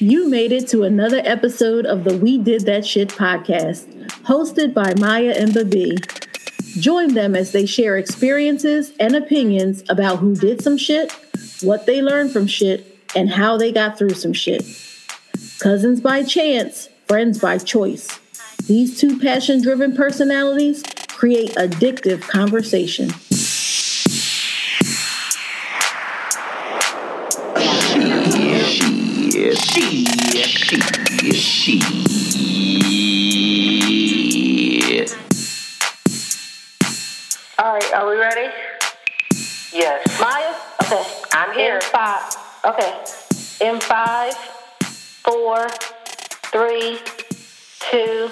You made it to another episode of the We Did That Shit podcast, hosted by Maya and Babi. Join them as they share experiences and opinions about who did some shit, what they learned from shit, and how they got through some shit. Cousins by chance, friends by choice. These two passion driven personalities create addictive conversation. Five. Okay. In five, four, three, two.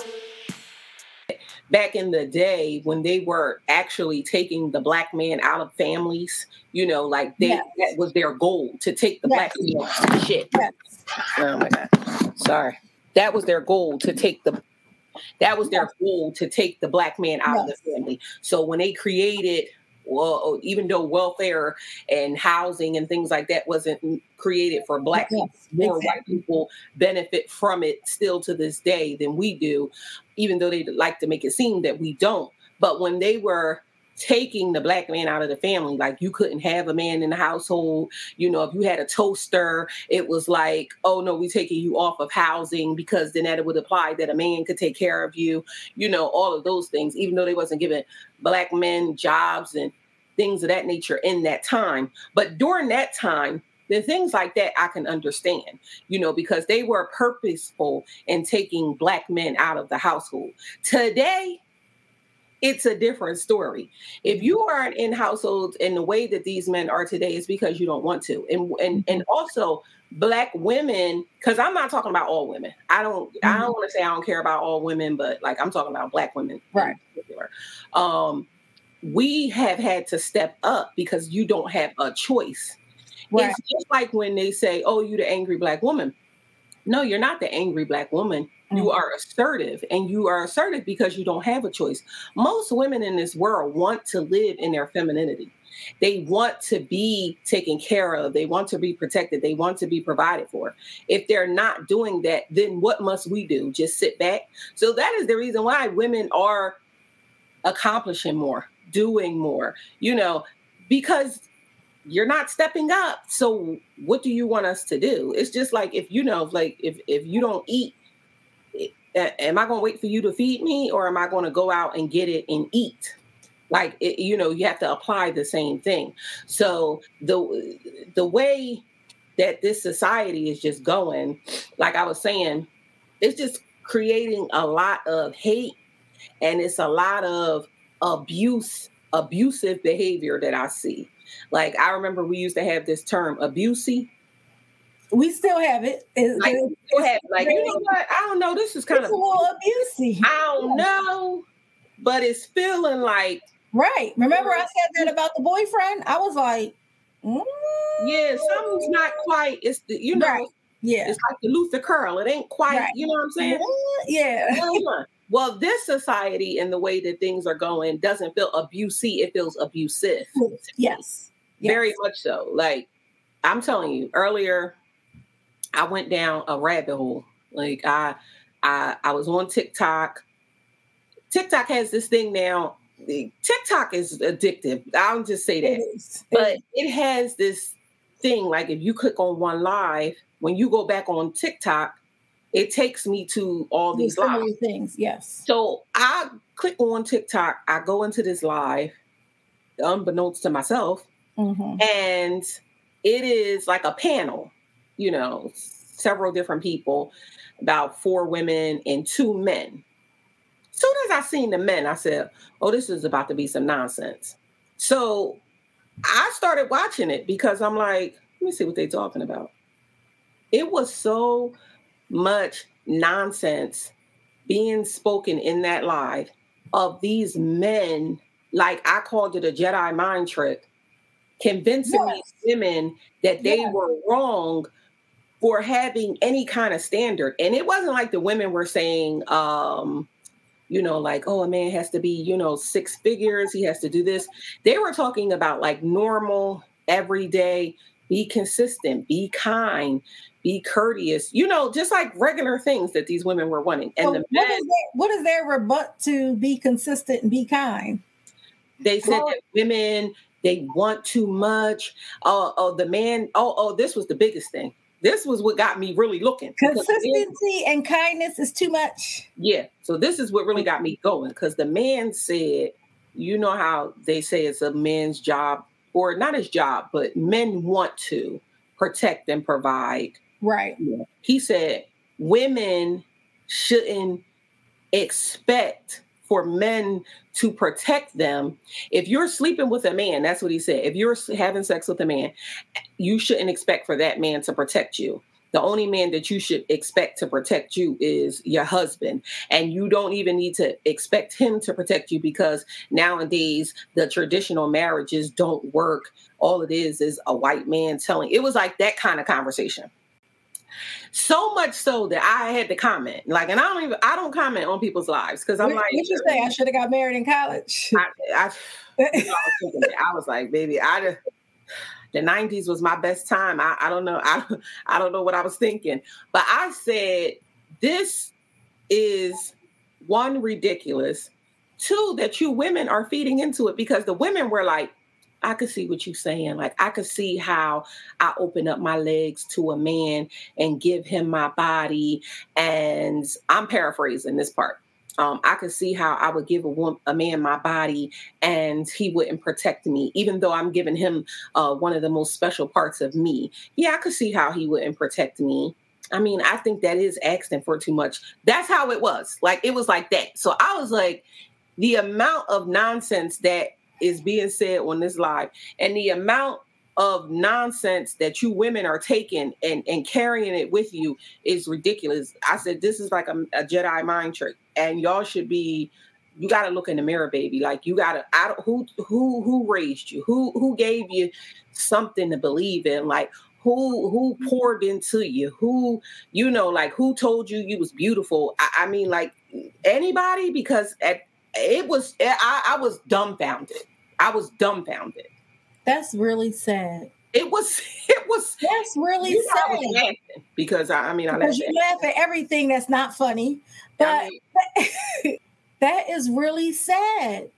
Back in the day when they were actually taking the black man out of families, you know, like they Yes. that was their goal to take the Yes. black man out of shit. Yes. Oh my god. Sorry. That was their goal to take the that was their goal to take the black man out of the family. So when they created well, oh, even though welfare and housing and things like that wasn't created for black Yes, people, more exactly. white people benefit from it still to this day than we do, even though they like to make it seem that we don't. But when they were taking the black man out of the family, like you couldn't have a man in the household, you know, if you had a toaster, it was like, oh no, we're taking you off of housing because then that would apply that a man could take care of you, you know, all of those things, even though they wasn't giving black men jobs and things of that nature in that time. But during that time, the things like that I can understand, you know, because they were purposeful in taking black men out of the household. Today, it's a different story. If you aren't in households in the way that these men are today, it's because you don't want to. And and and also black women, because I'm not talking about all women. I don't I don't want to say I don't care about all women, but like I'm talking about black women Right. in particular. Um, we have had to step up because you don't have a choice. Right. It's just like when they say, "Oh, you the angry black woman." No, you're not the angry black woman. You Mhm. are assertive, and you are assertive because you don't have a choice. Most women in this world want to live in their femininity. They want to be taken care of. They want to be protected. They want to be provided for. If they're not doing that, then what must we do? Just sit back? So that is the reason why women are accomplishing more, doing more, you know, because you're not stepping up. So what do you want us to do? It's just like if you know, like if if you don't eat, am I going to wait for you to feed me or am I going to go out and get it and eat? Like it, you know, you have to apply the same thing. So the the way that this society is just going, like I was saying, it's just creating a lot of hate and it's a lot of abuse, abusive behavior that I see. Like I remember we used to have this term abusey. We still have it. It's, Like, it's, Go ahead, like you know what? I don't know. This is kind of a little abusey. I don't know, but it's feeling like Right. Remember I said that about the boyfriend? I was like, mm, yeah, something's not quite. It's the you know, Right. yeah. it's like the Luther curl. It ain't quite. Right. You know what I'm saying? Yeah. Well, this society and the way that things are going doesn't feel abusive. It feels abusive. Yes. Very much so. Like I'm telling you, earlier I went down a rabbit hole. Like I I I was on TikTok. TikTok has this thing now. TikTok is addictive. I'll just say that. But it has this thing like if you click on one live, when you go back on TikTok, it takes me to all These lives. similar things. Yes. So I click on TikTok, I go into this live, unbeknownst to myself, hmm and it is like a panel, you know, several different people, about four women and two men. Soon as I seen the men, I said, "Oh, this is about to be some nonsense." So I started watching it because I'm like, "Let me see what they're talking about." It was so much nonsense being spoken in that live of these men, like I called it a Jedi mind trick, convincing Yes. these women that they Yes. were wrong for having any kind of standard. And it wasn't like the women were saying, um, you know, like, oh, a man has to be, you know, six figures, he has to do this. They were talking about like normal, everyday be consistent, be kind, be courteous, you know, just like regular things that these women were wanting. And So the what, men, is their, what is their rebut to be consistent and be kind? they said that women, they want too much. Oh, oh, the man, oh, oh, this was the biggest thing. This was what got me really looking. Consistency and kindness is too much. Yeah. So this is what really got me going because the man said, you know how they say it's a man's job, or not his job, but men want to protect and provide. Right. He said women shouldn't expect for men to protect them. If you're sleeping with a man, that's what he said. If you're having sex with a man, you shouldn't expect for that man to protect you. The only man that you should expect to protect you is your husband. And you don't even need to expect him to protect you because nowadays the traditional marriages don't work. All it is is a white man telling. It was like that kind of conversation. So much so that I had to comment. Like, and I don't even I don't comment on people's lives because I'm What, like, what you say? I should have got married in college. I, I, I was. I was like, baby, I just, the '90s was my best time. I, I don't know. I, I don't know what I was thinking, but I said this is one ridiculous. Two that you women are feeding into it because the women were like, I could see what you're saying. Like I could see how I open up my legs to a man and give him my body. And I'm paraphrasing this part. Um, I could see how I would give a woman, a man my body, and he wouldn't protect me, even though I'm giving him uh, one of the most special parts of me. Yeah, I could see how he wouldn't protect me. I mean, I think that is asking for too much. That's how it was. Like it was like that. So I was like, the amount of nonsense that is being said on this live, and the amount of nonsense that you women are taking and, and carrying it with you is ridiculous. I said this is like a, a Jedi mind trick, and y'all should be. You got to look in the mirror, baby. Like you got to. I don't. Who who who raised you? Who who gave you something to believe in? Like who who poured into you? Who you know? Like who told you you was beautiful? I, I mean, like anybody? Because at it was I, I was dumbfounded. I was dumbfounded. That's really sad. It was it was That's really you know, I sad. laughing because I, I mean I Because you laugh at everything that's not funny. But I mean, that is really sad.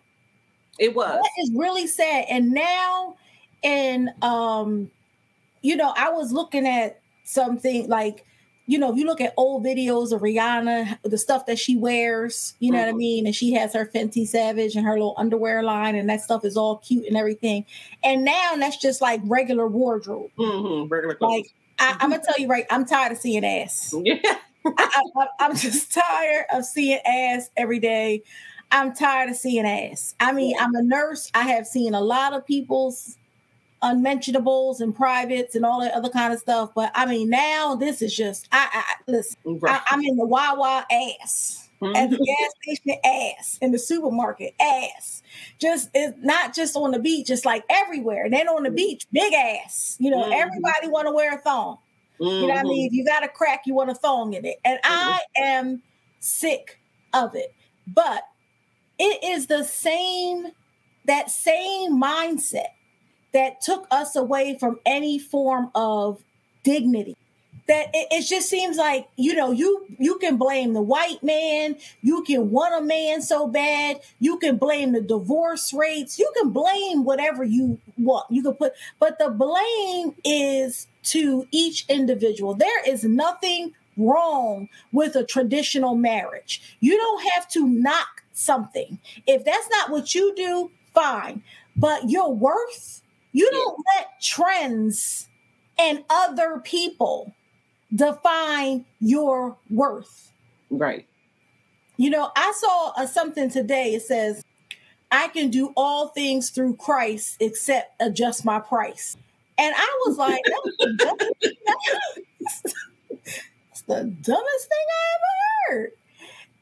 it was. That is really sad. And now, and um, you know, I was looking at something like, you know, if you look at old videos of Rihanna, the stuff that she wears, you know what I Mhm. mean? And she has her Fenty Savage and her little underwear line, and that stuff is all cute and everything. And now that's just like regular wardrobe. Mhm, regular clothes. Like, I, I'm gonna tell you right, I'm tired of seeing ass. yeah. I, I, I'm just tired of seeing ass every day. I'm tired of seeing ass. I mean, I'm a nurse. I have seen a lot of people's unmentionables and privates and all that other kind of stuff. But I mean, now this is just I, I I- listen. I, Right. I'm in the Wawa ass at the gas station ass in the supermarket ass. Just it's not just on the beach, it's like everywhere. And then on the beach, big ass. You know, Mhm. everybody want to wear a thong. You know what I Mhm. mean? If you got a crack, you want a thong in it. And I am sick of it. But it is the same, that same mindset that took us away from any form of dignity. That it, it just seems like, you know, you you can blame the white man, you can want a man so bad, you can blame the divorce rates, you can blame whatever you want. You can put, but the blame is to each individual. There is nothing wrong with a traditional marriage. You don't have to knock something. If that's not what you do, fine. But your worth, you don't let trends and other people define your worth. Right. You know, I saw uh, something today. It says, I can do all things through Christ except adjust my price. And I was like, that was the dumbest That's the dumbest thing I ever heard.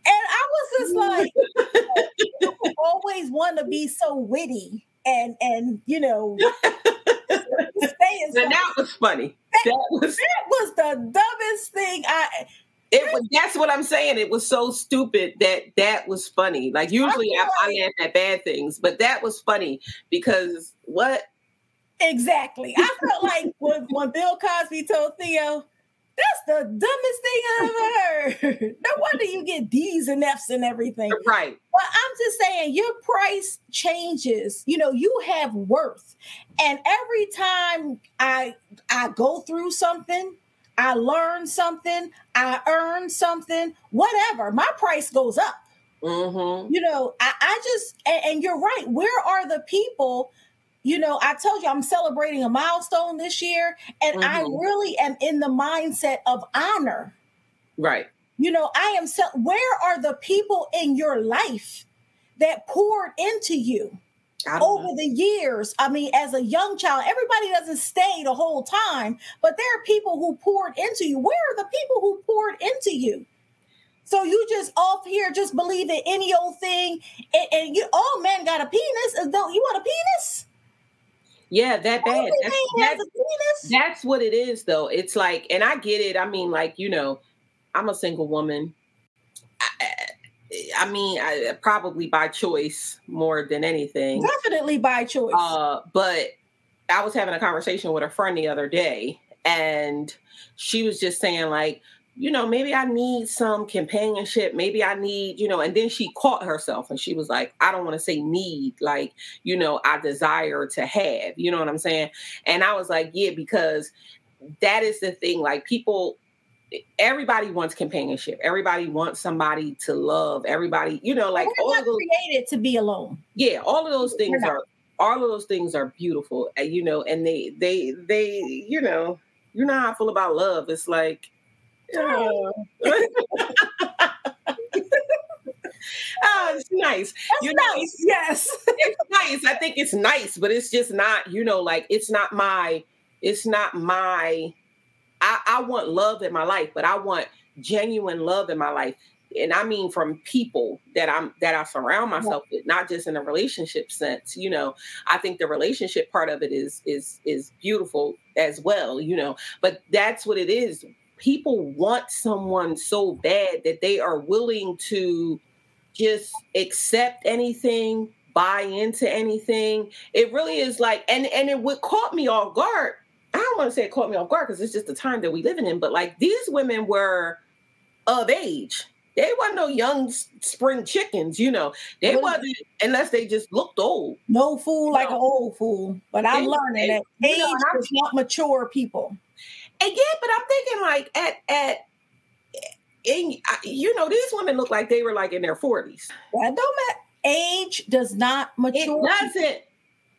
And I was just like, you always want to be so witty and and you know saying And that was funny. That was that was the dumbest thing I it was that's what I'm saying. It was so stupid that that was funny. Like usually I, I laugh at bad things, but that was funny because what Exactly. I felt like when, when Bill Cosby told Theo, that's the dumbest thing I've ever heard. No wonder you get D's and F's and everything. Right. But I'm just saying your price changes. You know, you have worth. And every time I I go through something, I learn something, I earn something, whatever, my price goes up. Mm-hmm. You know, I, I just and, and you're right. Where are the people? You know, I told you I'm celebrating a milestone this year, and I Mhm. really am in the mindset of honor. Right. You know, I am. So, where are the people in your life that poured into you over know. the years? I mean, as a young child, everybody doesn't stay the whole time, but there are people who poured into you. Where are the people who poured into you? So you just off here just believing any old thing, and, and you all men got a penis. Uh, Don't you want a penis? Yeah, that bad. That's, that's, that's what it is, though. It's like, and I get it. I mean, like, you know, I'm a single woman. I, I mean, I, probably by choice more than anything. Definitely by choice. Uh, but I was having a conversation with a friend the other day, and she was just saying, like, you know, maybe I need some companionship. Maybe I need, you know, and then she caught herself and she was like, I don't want to say need, like, you know, I desire to have, you know what I'm saying? And I was like, yeah, because that is the thing. Like, people, everybody wants companionship. Everybody wants somebody to love. Everybody, you know, like We're all not of those created to be alone. yeah all of those things are all of those things are beautiful you know and they they they you know you know how i feel about love it's like oh, oh it's nice. That's you know nice. Yes. it's nice. I think it's nice but it's just not you know like it's not my it's not my i i want love in my life but i want genuine love in my life. And i mean from people that i'm that i surround myself with not just in a relationship sense you know. I think the relationship part of it is is is beautiful as well you know. But that's what it is people want someone so bad that they are willing to just accept anything buy into anything it really is like and and it would caught me off guard i don't want to say it caught me off guard because it's just the time that we living in but like these women were of age they weren't no young spring chickens you know they wasn't unless they just looked old No fool like No. an old fool. But I'm They- learning that you age know, and I'm- does not mature people. And yeah but i'm thinking like at at in, you know these women look like they were like in their 40s That don't matter. Age does not mature. it doesn't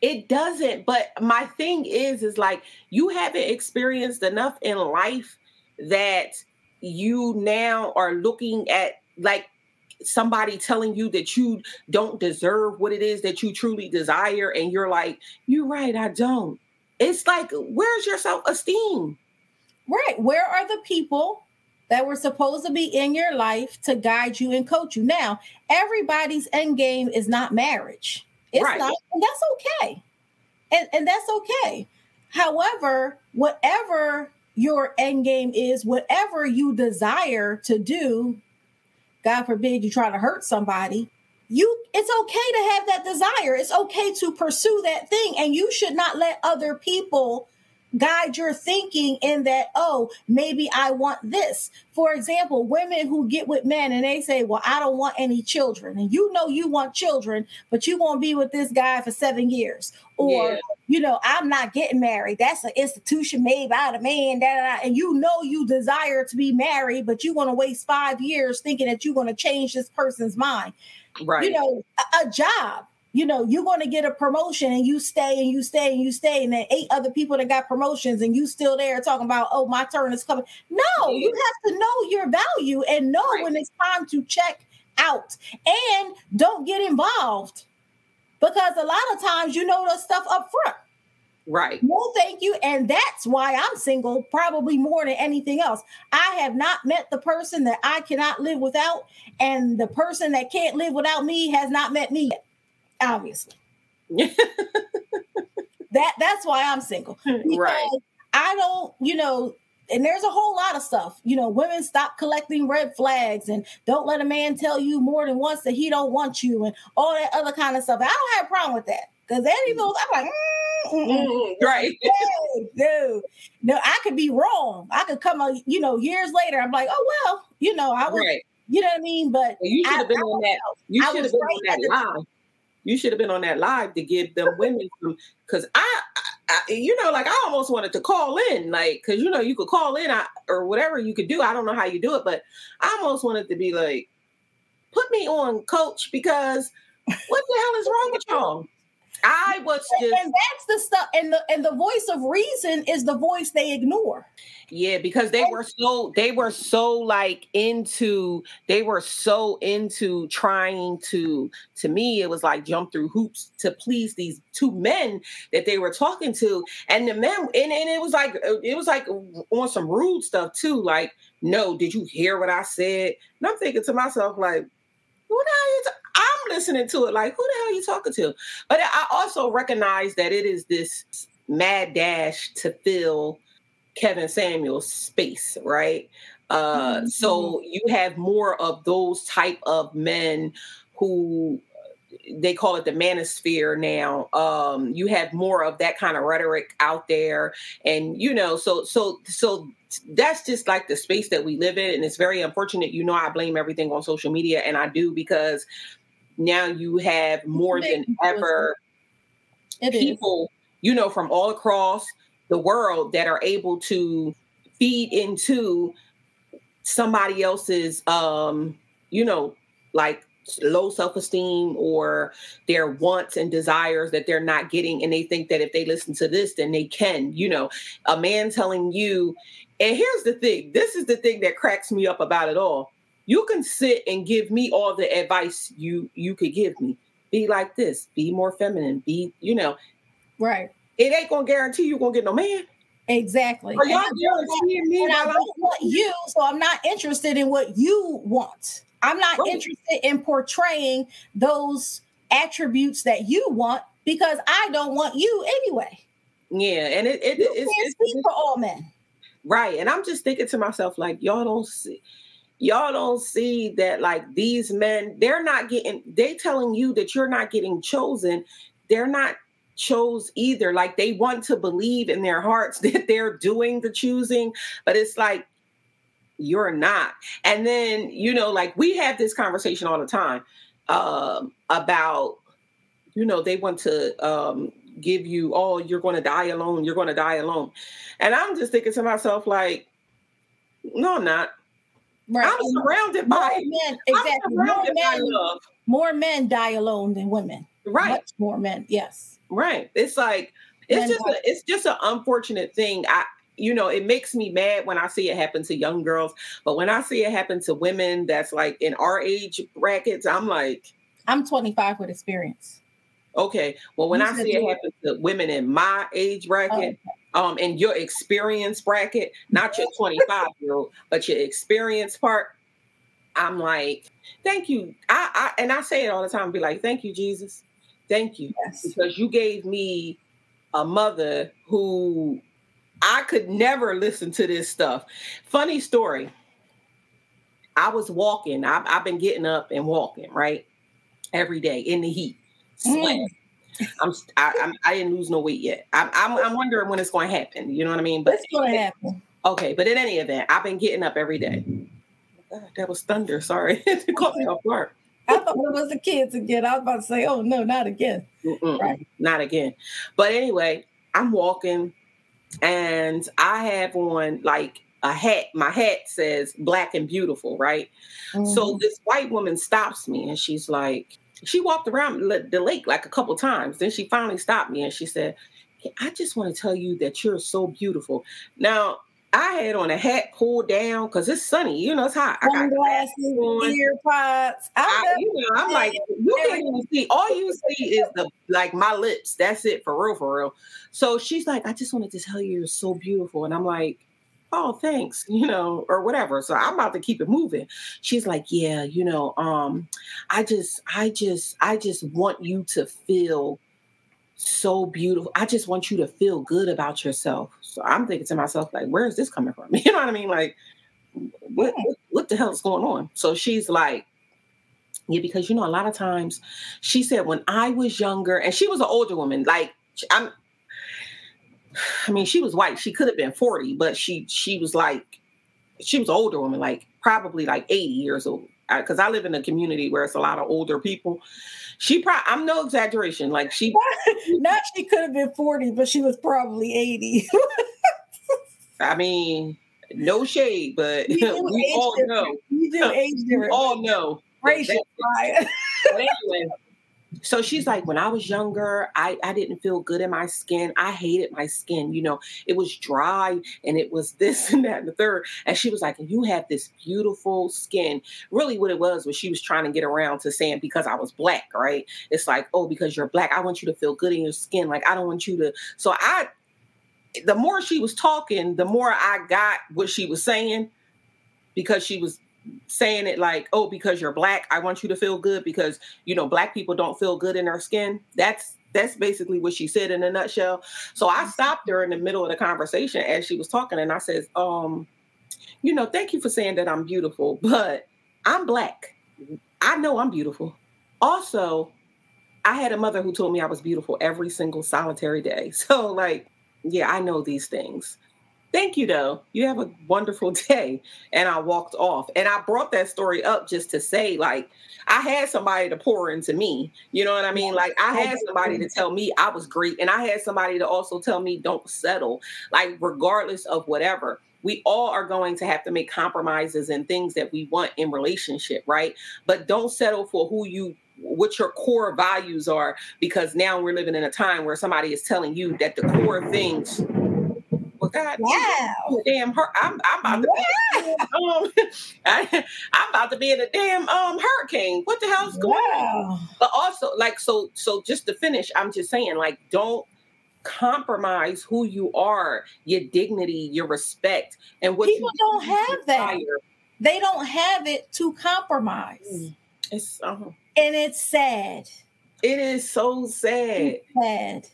it doesn't but my thing is is like you haven't experienced enough in life that you now are looking at like somebody telling you that you don't deserve what it is that you truly desire and you're like you're right i don't it's like where's your self-esteem Right. Where are the people that were supposed to be in your life to guide you and coach you? Now, everybody's end game is not marriage. It's Right. not, and that's okay. And, and that's okay. However, whatever your end game is, whatever you desire to do, God forbid you try to hurt somebody, you it's okay to have that desire. It's okay to pursue that thing. And you should not let other people guide your thinking in that, oh, maybe I want this. For example, women who get with men and they say, well, I don't want any children. And you know you want children, but you won't be with this guy for seven years. Or, Yeah. you know, I'm not getting married. That's an institution made by the man. Da, da, da. And you know you desire to be married, but you want to waste five years thinking that you're going to change this person's mind right you know, a, a job. You know, you're going to get a promotion and you stay and you stay and you stay, and then eight other people that got promotions and you still there talking about, oh, my turn is coming. No, you have to know your value and know Right. when it's time to check out and don't get involved because a lot of times you know the stuff up front. right No, thank you. And that's why I'm single, probably more than anything else. I have not met the person that I cannot live without, and the person that can't live without me has not met me yet, obviously. that that's why I'm single. right I don't, you know, and there's a whole lot of stuff. You know, women stop collecting red flags and don't let a man tell you more than once that he don't want you and all that other kind of stuff. I don't have a problem with that. Because any of those, I'm like, mm, right. no, no, no, I could be wrong. I could come, a, you know, years later. I'm like, oh well, you know, I was, Right. you know what I mean. But you should have been I on that. You should have been right on that live. You should have been on that live to give them women some. Because I, I, you know, like I almost wanted to call in, like, because you know, you could call in I, or whatever you could do. I don't know how you do it, but I almost wanted to be like, put me on, coach, because what the hell is wrong with y'all? I was And, just and that's the stuff. And the and the voice of reason is the voice they ignore. Yeah, because they were so they were so like into they were so into trying to to me it was like jump through hoops to please these two men that they were talking to and the men and, and it was like it was like on some rude stuff too like no did you hear what I said and I'm thinking to myself like who the hell you ta- I'm listening to it like who the hell are you talking to but I also recognize that it is this mad dash to fill Kevin Samuels' space, right? Uh, Mhm. So you have more of those type of men who they call it the manosphere now. Um, you have more of that kind of rhetoric out there, and you know, so so so that's just like the space that we live in, and it's very unfortunate. You know, I blame everything on social media, and I do because now you have more than ever It is. people, you know, from all across the world that are able to feed into somebody else's um, you know, like low self-esteem or their wants and desires that they're not getting and they think that if they listen to this then they can, you know, a man telling you and here's the thing, this is the thing that cracks me up about it all. You can sit and give me all the advice you you could give me. Be like this, be more feminine, be, you know, Right. it ain't gonna guarantee you gonna get no man. Exactly. Are y'all I guaranteeing me and I don't want you, so I'm not interested in what you want. I'm not Right. interested in portraying those attributes that you want because I don't want you anyway. Yeah, and it, it You it's, can't it's, speak it's- for all men. right. And I'm just thinking to myself, like, y'all don't see y'all don't see that like these men, they're not getting they telling you that you're not getting chosen. They're not chose either. Like they want to believe in their hearts that they're doing the choosing, but it's like you're not. And then, you know, like we have this conversation all the time um about you know, they want to um give you, oh, you're going to die alone, you're going to die alone. And I'm just thinking to myself, like, no, I'm not. Right. I'm surrounded more by, men, exactly. More men, more men die alone than women. Right, Much more men. Yes. right. It's like it's Men just a, it's just an unfortunate thing. I you know, it makes me mad when I see it happen to young girls, but when I see it happen to women that's like in our age brackets, I'm like, I'm 25 with experience. Okay. Well, when You I see it happen to women in my age bracket, Oh, um, in your experience bracket, not your 25 year old, but your experience part, I'm like, thank you. I, I and I say it all the time, be like, thank you, Jesus. Thank you. yes. Because you gave me a mother who I could never listen to this stuff. Funny story. I was walking. I've, I've been getting up and walking, right? Every day in the heat. Sweating. I'm, I, I'm, I didn't lose no weight yet. I'm, I'm, I'm wondering when it's going to happen. You know what I mean? But What's going to happen? okay, but in any event, I've been getting up every day. God, that was thunder. Sorry, it caught me off guard. I thought it was the kids again. I was about to say, oh no, not again. Mm-mm, Right. Not again. But anyway, I'm walking and I have on like a hat. My hat says black and beautiful, right? So Mhm. this white woman stops me and she's like, she walked around the lake like a couple times. Then she finally stopped me and she said, I just want to tell you that you're so beautiful. Now, I had on a hat pulled down because it's sunny. You know, it's hot. I got glasses on. ear pods. I, you know, I'm like, you can't even see. All you see is the like my lips. That's it for real, for real. So she's like, I just wanted to tell you you're so beautiful, and I'm like, oh, thanks, you know, or whatever. So I'm about to keep it moving. She's like, yeah, you know, um, I just, I just, I just want you to feel so beautiful. I just want you to feel good about yourself. So I'm thinking to myself, like, where is this coming from? You know what I mean? Like, what, what, what the hell is going on? So she's like, yeah, because you know, a lot of times she said when I was younger, and she was an older woman, like I'm I mean, she was white. She could have been 40, but she she was like she was an older woman, like probably like 80 years old. Because I, I live in a community where it's a lot of older people. She probably I'm no exaggeration. Like she Not she could have been 40, but she was probably 80. I mean, no shade, but We we, all know. You do age We all know. Racial. But anyway, so she's like, when I was younger, I, I didn't feel good in my skin. I hated my skin. You know, it was dry and it was this and that and the third. And she was like, you have this beautiful skin. Really, what it was was she was trying to get around to saying because I was black, right? It's like, oh, because you're black, I want you to feel good in your skin. Like, I don't want you to. So I, the more she was talking, the more I got what she was saying because she was saying it like, oh, because you're black, I want you to feel good because you know black people don't feel good in their skin. That's that's basically what she said in a nutshell. So I stopped her in the middle of the conversation as she was talking, and I says, um, you know, thank you for saying that I'm beautiful, but I'm black. I know I'm beautiful. Also, I had a mother who told me I was beautiful every single solitary day. So like, yeah, I know these things. Thank you, though. You have a wonderful day. And I walked off. And I brought that story up just to say, like, I had somebody to pour into me. You know what I mean? Like, I had somebody to tell me I was great. And I had somebody to also tell me, don't settle. Like, regardless of whatever, we all are going to have to make compromises and things that we want in relationship, right? But don't settle for who you what your core values are because now we're living in a time where somebody is telling you that the core things well god Wow. damn hur- I'm, I'm about to be um, I, I'm about to be in a damn um hurricane what the hell's going on but also like so so just to finish i'm just saying like don't compromise who you are your dignity your respect and what People don't have that. They don't have it to compromise. Mm. it's uh, And it's sad. it is so sad Sad.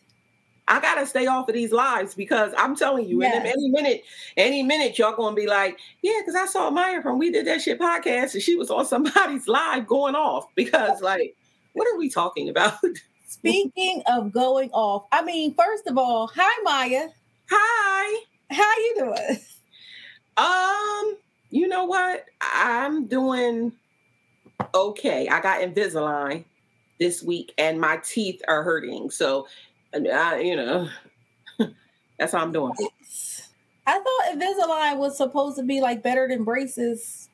I gotta stay off of these lives because I'm telling you, Yes. any minute, any minute, y'all gonna be like, yeah, because I saw Maya from We Did That Shit podcast, and she was on somebody's live going off because, like, what are we talking about? Speaking of going off, I mean, first of all, hi Maya. Hi, How you doing? um, you know what? I'm doing okay. I got Invisalign this week, and my teeth are hurting, so, I, you know, that's how I'm doing. I thought Invisalign was supposed to be like better than braces,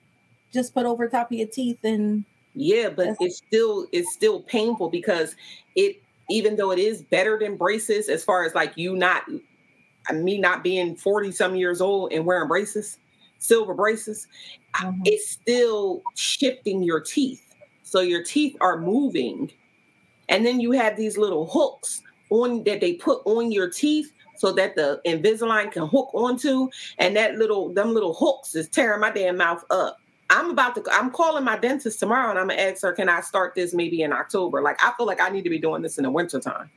just put over top of your teeth and Yeah, but it's still it's still painful because it even though it is better than braces as far as like you not me not being 40 some years old and wearing braces, silver braces, Mhm. it's still shifting your teeth. So your teeth are moving. And then you have these little hooks on that they put on your teeth so that the Invisalign can hook onto and that little them little hooks is tearing my damn mouth up. I'm about to. I'm calling my dentist tomorrow, and I'm gonna ask her, "Can I start this maybe in October?" Like I feel like I need to be doing this in the wintertime.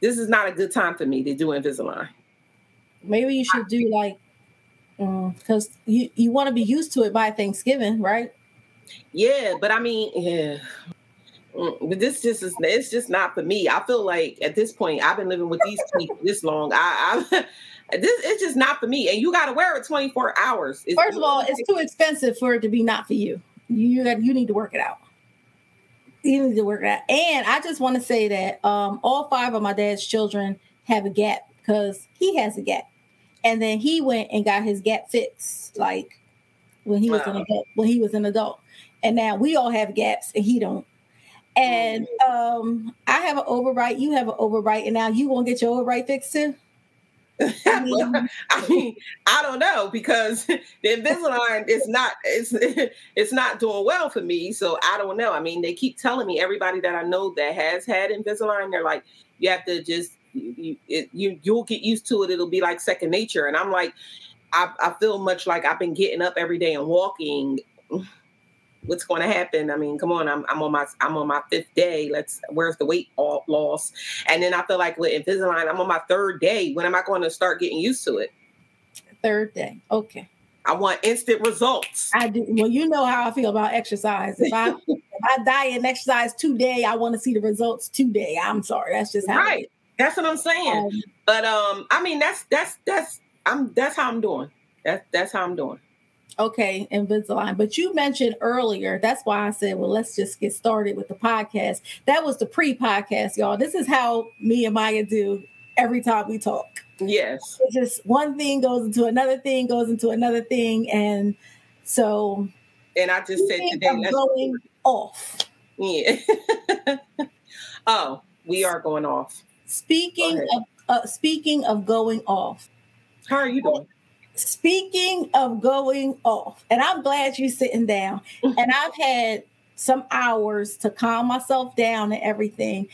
This is not a good time for me to do Invisalign. maybe you should do like mm, because you you want to be used to it by Thanksgiving, right? Yeah, but I mean, yeah. Mm, But this just is it's just not for me. I feel like at this point I've been living with these teeth this long. I, I this it's just not for me. And you got to wear it 24 hours. It's- First of all, it's too expensive for it to be not for you. You you need to work it out. You need to work it out. And I just want to say that um, all five of my dad's children have a gap because he has a gap, and then he went and got his gap fixed like when he was an adult. When he was an adult, and now we all have gaps and he don't. And um, I have an overbite. You have an overbite, and now you won't get your overbite fixed too. I mean, I mean, I don't know because the Invisalign is not it's it's not doing well for me. So I don't know. I mean, they keep telling me everybody that I know that has had Invisalign, they're like, you have to just you it, you you'll get used to it. It'll be like second nature. And I'm like, I, I feel much like I've been getting up every day and walking. What's going to happen? I mean, come on, I'm, I'm on my I'm on my fifth day. Let's where's the weight all loss? And then I feel like with Invisalign, I'm on my third day. When am I going to start getting used to it? third day. Okay. I want instant results. I do. Well, you know how I feel about exercise. If I if I diet and exercise today, I want to see the results today. I'm sorry, that's just how. Right. That's what I'm saying. Um, but um, I mean, that's that's that's I'm that's how I'm doing. That's that's how I'm doing. Okay, Invisalign. But you mentioned earlier, that's why I said, well, let's just get started with the podcast. That was the pre podcast, y'all. This is how me and Maya do every time we talk. Yes. It's just one thing goes into another thing, goes into another thing. And so And I just said today, let's going off. yeah. oh, we are going off. Speaking ahead. of uh, speaking of going off. How are you doing? Speaking of going off, and I'm glad you're sitting down. and I've had some hours to calm myself down and everything.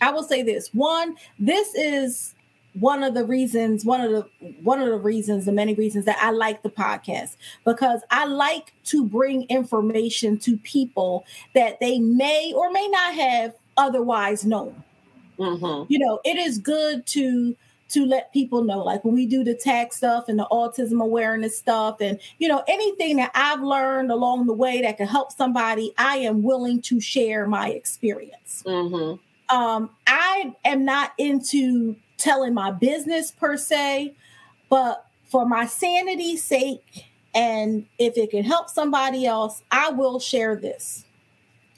I will say this: one, this is one of the reasons, one of the one of the reasons, the many reasons that I like the podcast because I like to bring information to people that they may or may not have otherwise known Mm-hmm. you know it is good to to let people know like when we do the tax stuff and the autism awareness stuff and you know anything that i've learned along the way that can help somebody i am willing to share my experience Mm-hmm. um i am not into telling my business per se but for my sanity's sake and if it can help somebody else i will share this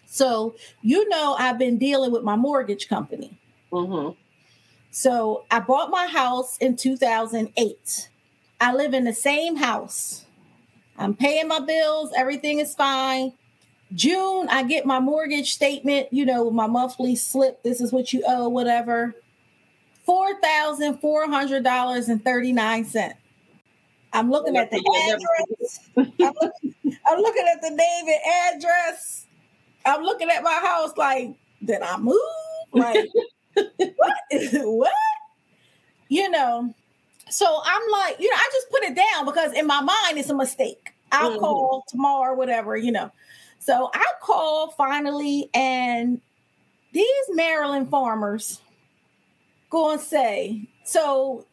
so you know i've been dealing with my mortgage company Mm-hmm. So I bought my house in 2008. I live in the same house. I'm paying my bills, everything is fine. June, I get my mortgage statement, you know, my monthly slip. This is what you owe, whatever. $4,400.39. I'm looking at the address. I'm looking, I'm looking at the name and address. I'm looking at my house like, did I move? Like, what? what? You know, so I'm like, you know, I just put it down because in my mind it's a mistake. I'll Mhm. call tomorrow, or whatever, you know. So I call finally, and these Maryland farmers go and say, so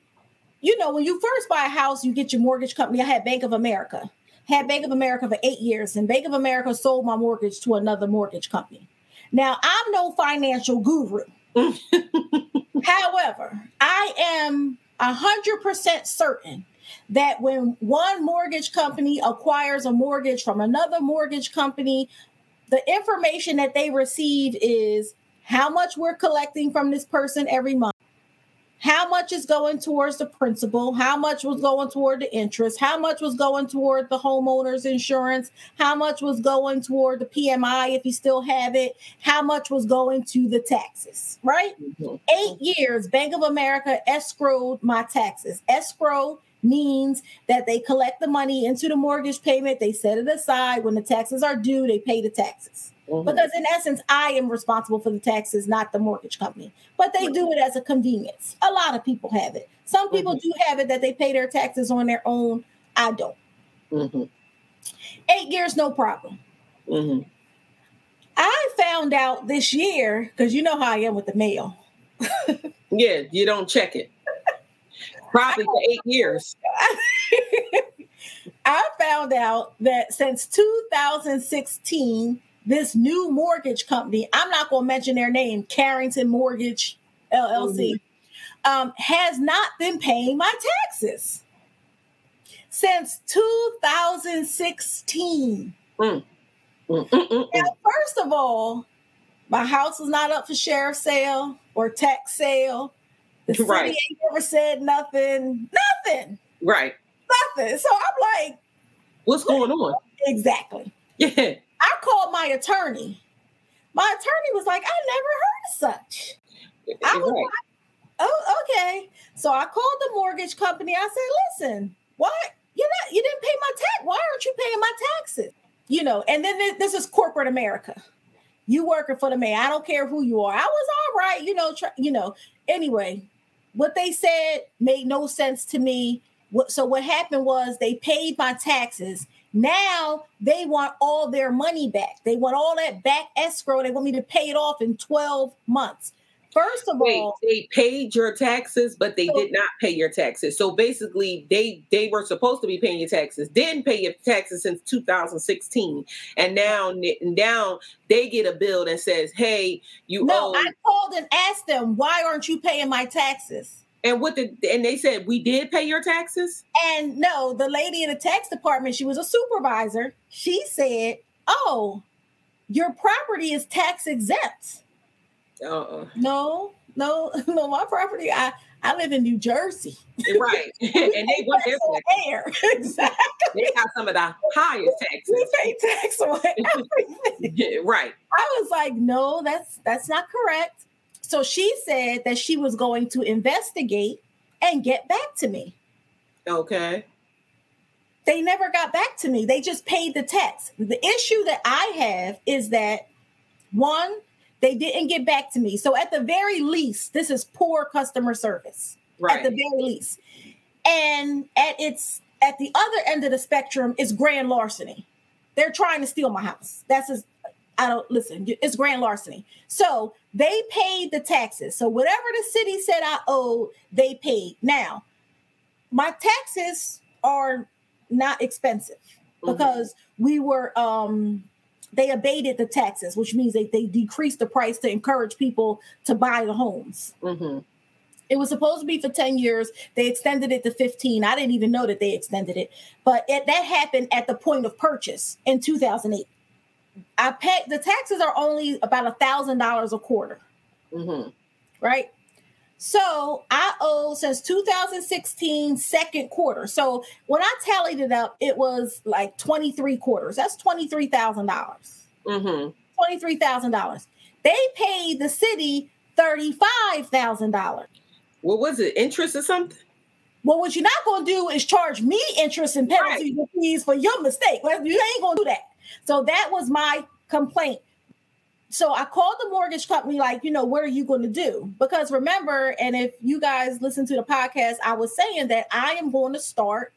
you know, when you first buy a house, you get your mortgage company. I had Bank of America, had Bank of America for eight years, and Bank of America sold my mortgage to another mortgage company. Now, I'm no financial guru. However, I am 100% certain that when one mortgage company acquires a mortgage from another mortgage company, the information that they receive is how much we're collecting from this person every month, how much is going towards the principal, how much was going toward the interest, how much was going toward the homeowner's insurance, how much was going toward the PMI if you still have it, how much was going to the taxes, right? Mhm. eight years, Bank of America escrowed my taxes. Escrow means that they collect the money into the mortgage payment, they set it aside. When the taxes are due, they pay the taxes. Mhm. Because in essence, I am responsible for the taxes, not the mortgage company. But they do it as a convenience. A lot of people have it. Some people do have it that they pay their taxes on their own. I don't. Mhm. Eight years, no problem. Mhm. I found out this year, because you know how I am with the mail. Yeah, you don't check it. Probably for eight years. I found out that since 2016, this new mortgage company, I'm not going to mention their name, Carrington Mortgage LLC, um, has not been paying my taxes since 2016. Mm, mm, mm, Now, first of all, my house is not up for sheriff sale or tax sale. The city Right. ain't never said nothing, nothing, Right. nothing. So I'm like, What's going on? exactly. Yeah. I called my attorney. My attorney was like, I never heard of such. I was Right. like, oh, okay. So I called the mortgage company. I said, listen, why You're not you didn't pay my tax? Why aren't you paying my taxes? You know, and then thi- this is corporate America. You working for the man. I don't care who you are. I was all right, you know, try, you know. Anyway, what they said made no sense to me. So what happened was they paid my taxes. Now they want all their money back. They want all that back escrow. They want me to pay it off in 12 months. First of Wait, all, they paid your taxes, but they So- did not pay your taxes. So basically, they they were supposed to be paying your taxes, didn't pay your taxes since 2016, and now now they get a bill that says, "Hey, you no, owe." I called and asked them, why aren't you paying my taxes? And what did and they said we did pay your taxes. And no, the lady in the tax department, she was a supervisor. She said, "Oh, your property is tax exempt." Uh-uh. No, no, no. My property. I I live in New Jersey. right, and they want their Tax air. exactly. They got some of the highest taxes. We pay tax on everything. Yeah, right. I was like, no, that's that's not correct. So she said that she was going to investigate and get back to me. Okay. They never got back to me. They just paid the tax. The issue that I have is that one, they didn't get back to me. So at the very least, this is poor customer service. Right. At the very least. And at its at the other end of the spectrum is grand larceny. They're trying to steal my house. That's just I don't listen. It's grand larceny. So they paid the taxes. So whatever the city said I owed, they paid. Now, my taxes are not expensive Mhm. because we were um they abated the taxes, which means they, they decreased the price to encourage people to buy the homes. Mhm. It was supposed to be for 10 years. They extended it to 15. I didn't even know that they extended it. But it, that happened at the point of purchase in 2008. I paid the taxes are only about a thousand dollars a quarter, Mhm. right? So I owe since 2016 second quarter. So when I tallied it up, it was like 23 quarters. That's $23,000. Mhm. $23,000. They paid the city $35,000. What was it? Interest or something? Well, what you're not going to do is charge me interest and penalties and fees for your mistake. You ain't going to do that. So that was my complaint. So I called the mortgage company, like, you know, what are you going to do? Because remember, and if you guys listen to the podcast, I was saying that I am going to start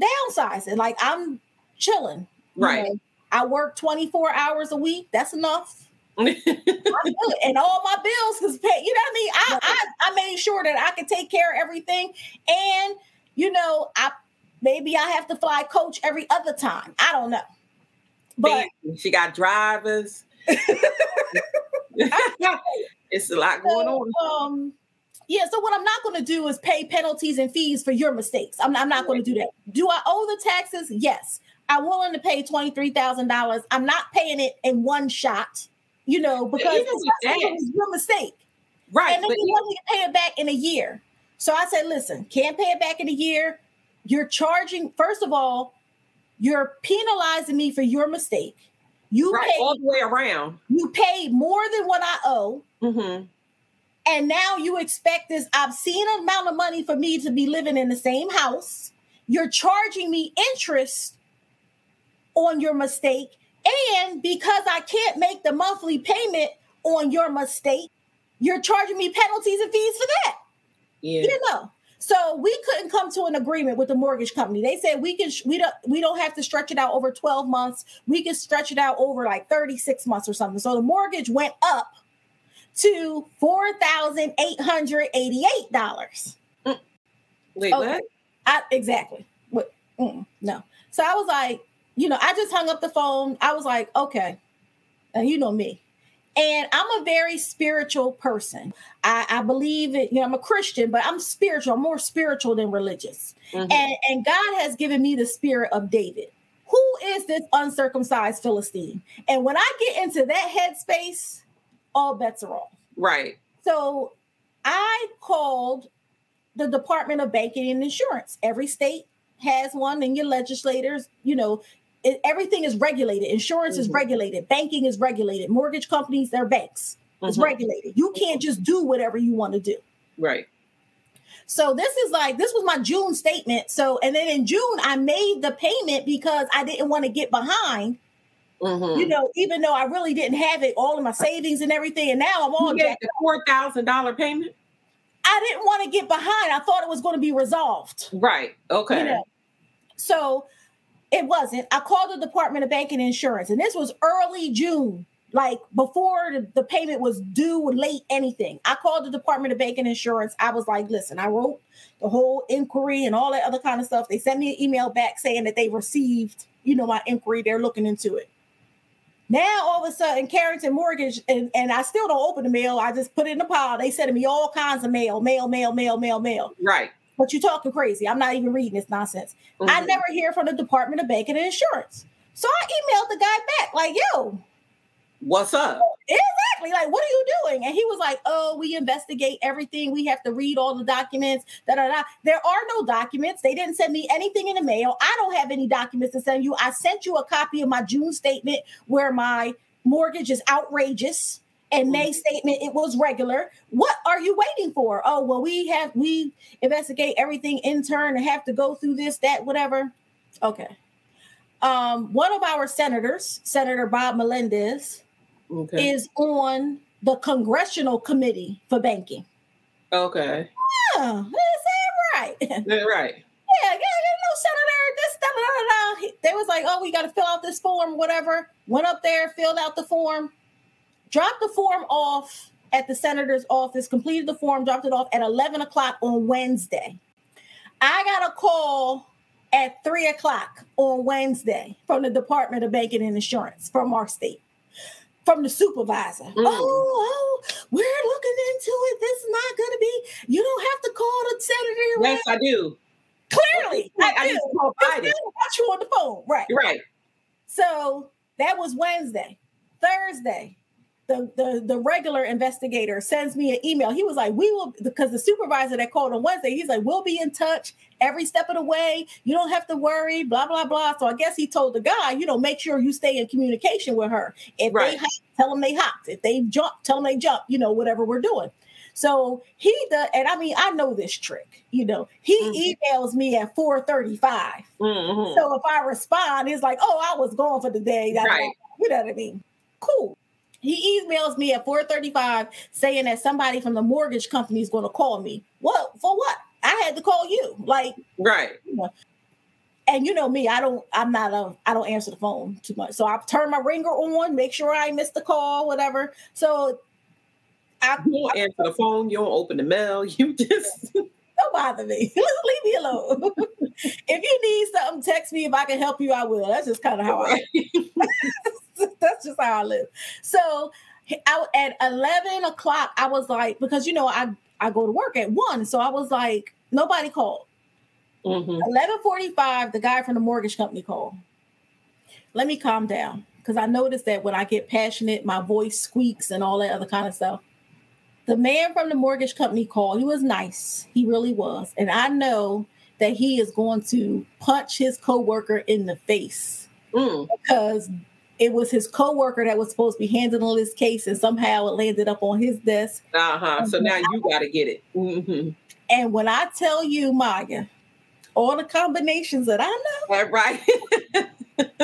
downsizing. Like, I'm chilling. you Right. know. I work 24 hours a week. That's enough. And all my bills is paid. You know what I mean? I, I I made sure that I could take care of everything. And you know, I maybe I have to fly coach every other time. I don't know. But she got drivers. it's a lot going on. um yeah, so what I'm not going to do is pay penalties and fees for your mistakes. I'm, I'm not going to do that. Do I owe the taxes? Yes. I'm willing to pay $23,000. I'm not paying it in one shot, you know, because with especially it's your mistake. Right. and then you want me to pay it back in a year. So I said, listen, can't pay it back in a year. You're charging, first of all, you're penalizing me for your mistake. You right, paid all the way around. you paid more than what I owe. hmm And now you expect this obscene amount of money for me to be living in the same house. You're charging me interest on your mistake. And because I can't make the monthly payment on your mistake, you're charging me penalties and fees for that. Yeah. You know. So we couldn't come to an agreement with the mortgage company. They said we can we don't we don't have to stretch it out over 12 months. We can stretch it out over like 36 months or something. So the mortgage went up to $4,888. Wait, Okay. what? I exactly. What mm, no. So I was like, you know, I just hung up the phone. I was like, okay. And you know me. And I'm a very spiritual person. I, I believe it, you know, I'm a Christian, but I'm spiritual. I'm more spiritual than religious. Mhm. And, and God has given me the spirit of David. Who is this uncircumcised Philistine? And when I get into that headspace, all bets are off. right. So I called the Department of Banking and Insurance. Every state has one, and your legislators, you know, it, everything is regulated. Insurance is Mhm. regulated. Banking is regulated. Mortgage companies, they're banks. It's Mhm. regulated. You can't just do whatever you want to do. Right. So this is like this was my June statement. So and then in June I made the payment because I didn't want to get behind. Mhm. You know, even though I really didn't have it all in my savings and everything, and now I'm all You the four thousand dollar payment. I didn't want to get behind. I thought it was going to be resolved. Right. Okay. You know? So it wasn't. I called the Department of Banking and Insurance, and this was early June. like before the, the payment was due late anything. I called the department of banking insurance. I was like listen i wrote the whole inquiry and all that other kind of stuff. They sent me an email back saying that they received you know my inquiry. They're looking into it. Now all of a sudden carrington mortgage and, and i still don't open the mail. I just put it in the pile. They sending me all kinds of mail mail mail mail mail mail. Right. But you're talking crazy i'm not even reading this nonsense I Mhm. never hear from the Department of Banking and Insurance. So I emailed the guy back, like, yo, What's up? exactly, like, what are you doing? And he was like, oh, we investigate everything. We have to read all the documents. Da, da, da. There are no documents. They didn't send me anything in the mail. I don't have any documents to send you. I sent you a copy of my June statement where my mortgage is outrageous. And May statement, it was regular. What are you waiting for? Oh, well, we have we investigate everything in turn and have to go through this, that, whatever. Okay. Um, one of our senators, Senator Bob Menendez, Okay. is on the congressional committee for banking. okay. Yeah, is that right? yeah, Yeah, Right. yeah, there's no senator. This, da, da, da, da. They was like, oh, we got to fill out this form, whatever. Went up there, filled out the form, dropped the form off at the senator's office, completed the form, dropped it off at 11 o'clock on Wednesday. I got a call at three o'clock on Wednesday from the Department of Banking and Insurance from our state, from the supervisor. Mm. Oh, oh, we're looking into it. This is not going to be, you don't have to call the senator. Yes, I do. Clearly, I, I do. just call I Biden. got you on the phone. Right. You're right. So that was Wednesday. Thursday, the, the the regular investigator sends me an email. He was like, "We will," because the supervisor that called on Wednesday, he's like, "We'll be in touch every step of the way. You don't have to worry." Blah blah blah. So I guess he told the guy, you know, make sure you stay in communication with her. If they hop, tell them they hopped. If they jump, tell them they jump. You know, whatever we're doing. So he does, and I mean, I know this trick. You know, he emails me at four thirty-five. Mhm. So if I respond, it's like, oh, I was gone for the day. Da, da, da. Right. You know what I mean? Cool. He emails me at 435 saying that somebody from the mortgage company is going to call me. What for what? I had to call you. Like, Right. and you know me, I don't, I'm not a, I don't answer the phone too much. So I turn my ringer on, make sure I miss the call, whatever. So I You don't answer the phone. You don't open the mail. You just don't bother me. Leave me alone. if you need something, text me. If I can help you, I will. That's just kind of how I that's just how I live. So I, at 11 o'clock, I was like, because you know, I, I go to work at one. So I was like, nobody called. Mhm. 1145, the guy from the mortgage company called. Let me calm down. Because I noticed that when I get passionate, my voice squeaks and all that other kind of stuff. The man from the mortgage company called. He was nice. He really was. And I know that he is going to punch his coworker in the face Mm. because it was his coworker that was supposed to be handling this case, and somehow it landed up on his desk. Uh-huh. So now you gotta get it. hmm And when I tell you, Maya, all the combinations that I know, Right.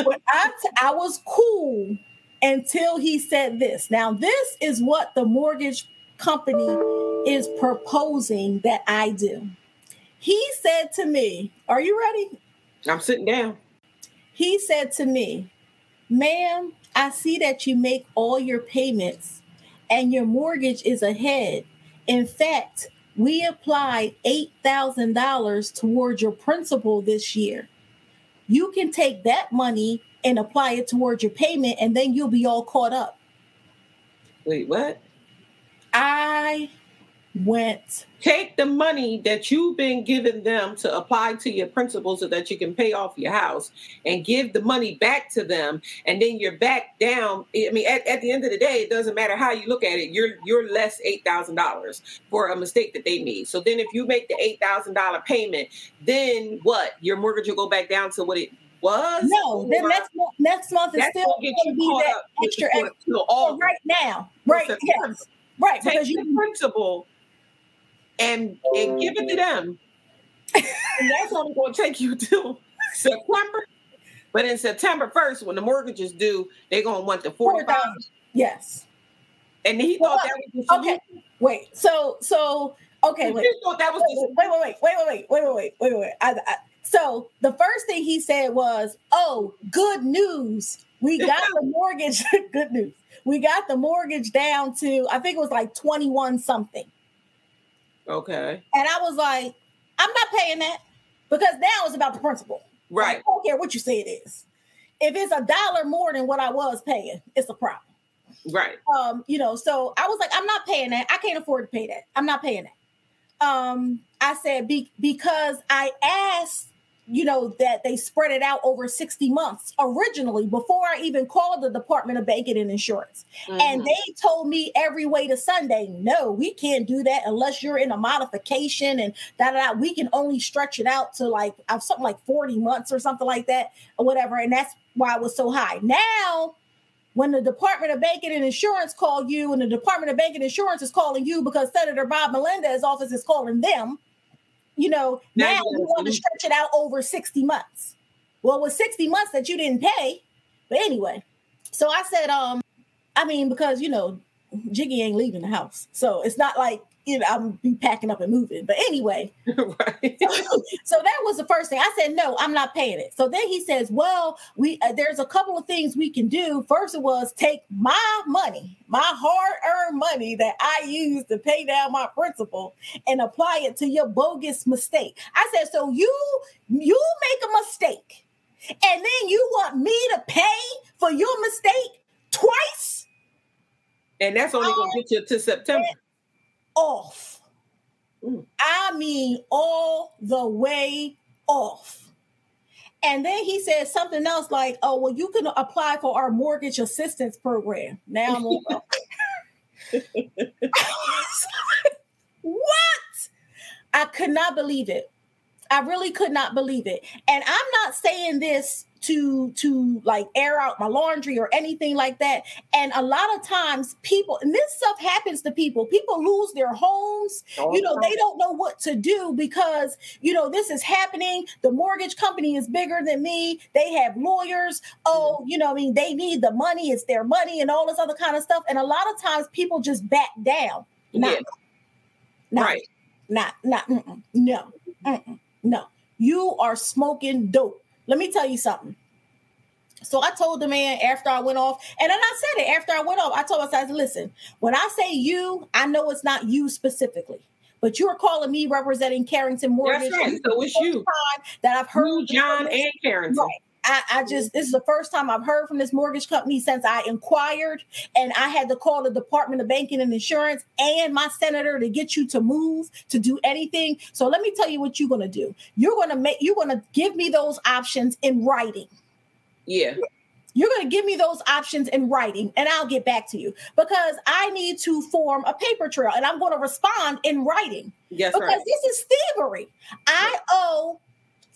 when I, t- I was cool until he said this. Now, this is what the mortgage company is proposing that I do. He said to me, Are you ready? I'm sitting down. He said to me, Ma'am, I see that you make all your payments and your mortgage is ahead. In fact, we applied $8,000 towards your principal this year. You can take that money and apply it towards your payment, and then you'll be all caught up. Wait, what? I went, Take the money that you've been giving them to apply to your principal so that you can pay off your house and give the money back to them and then you're back down. I mean, at, at the end of the day, it doesn't matter how you look at it, you're you're less eight thousand dollars for a mistake that they made. So then if you make the eight thousand dollar payment, then what? Your mortgage will go back down to what it was? no, then next month, next month is still gonna get you be that extra, extra August. right now. Right, yes, right, because the you principal and and give it to them. and that's only going to take you till September. But in September 1st, when the mortgage is due, they're going to want the 45. yes. And he Well, thought that was Okay, wait. So, so okay, wait. He thought that was Wait, wait, wait, wait, wait, wait, wait, wait, wait, wait, wait. I, I, So the first thing he said was, "Oh, good news. We got the mortgage. good news. We got the mortgage down to I think it was like 21 something." Okay. And I was like, "I'm not paying that because now it's about the principal. Right. I don't care what you say it is. If it's a dollar more than what I was paying, it's a problem." Right. um, you know, so I was like, I'm not paying that. I can't afford to pay that. I'm not paying that. Um, I said be- because I asked, you know, that they spread it out over 60 months originally before I even called the Department of Banking and Insurance. And Mhm. they told me every way to Sunday, no, we can't do that unless you're in a modification and da da da. We can only stretch it out to like uh, something like 40 months or something like that or whatever. And that's why it was so high. Now, when the Department of Banking and Insurance call you, and the Department of Banking and Insurance is calling you because Senator Bob Menendez's office is calling them, you know, Now now you want to stretch it out over 60 months. Well, with 60 months that you didn't pay. But anyway, so I said, um, I mean, because you know, Jiggy ain't leaving the house. So it's not like you know, I'm be packing up and moving. But anyway, right. so that was the first thing I said. No, I'm not paying it. So then he says, "Well, we uh, there's a couple of things we can do. First, it was take my money, my hard-earned money that I used to pay down my principal, and apply it to your bogus mistake." I said, "So you you make a mistake, and then you want me to pay for your mistake twice And that's only gonna get you to September. Off? Mm. I mean, all the way off." And then he said something else like, "Oh, well, you can apply for our mortgage assistance program." Now I'm on. what? I could not believe it. I really could not believe it. And I'm not saying this to to like air out my laundry or anything like that. And a lot of times people and this stuff happens to people. People lose their homes. Oh, you know, they don't know what to do because, you know, this is happening. The mortgage company is bigger than me. They have lawyers. Oh, mm-hmm. you know, I mean, they need the money. It's their money and all this other kind of stuff. And a lot of times people just back down. Not, Yeah. not, Right. not, not, mm-mm, no, mm-mm, no. You are smoking dope. Let me tell you something. So I told the man after I went off, and then I said it after I went off. I told him, I said, listen, when I say you, I know it's not you specifically, but you are calling me representing Carrington Mortgage. That's right. So it's you. time that I've heard You, John, and Karen. Right. I, I just this is the first time I've heard from this mortgage company since I inquired, and I had to call the Department of Banking and Insurance and my senator to get you to move to do anything. So let me tell you what you're gonna do. You're gonna make you're gonna give me those options in writing. Yeah. You're going to give me those options in writing and I'll get back to you because I need to form a paper trail and I'm going to respond in writing Yes, because right. this is thievery. I owe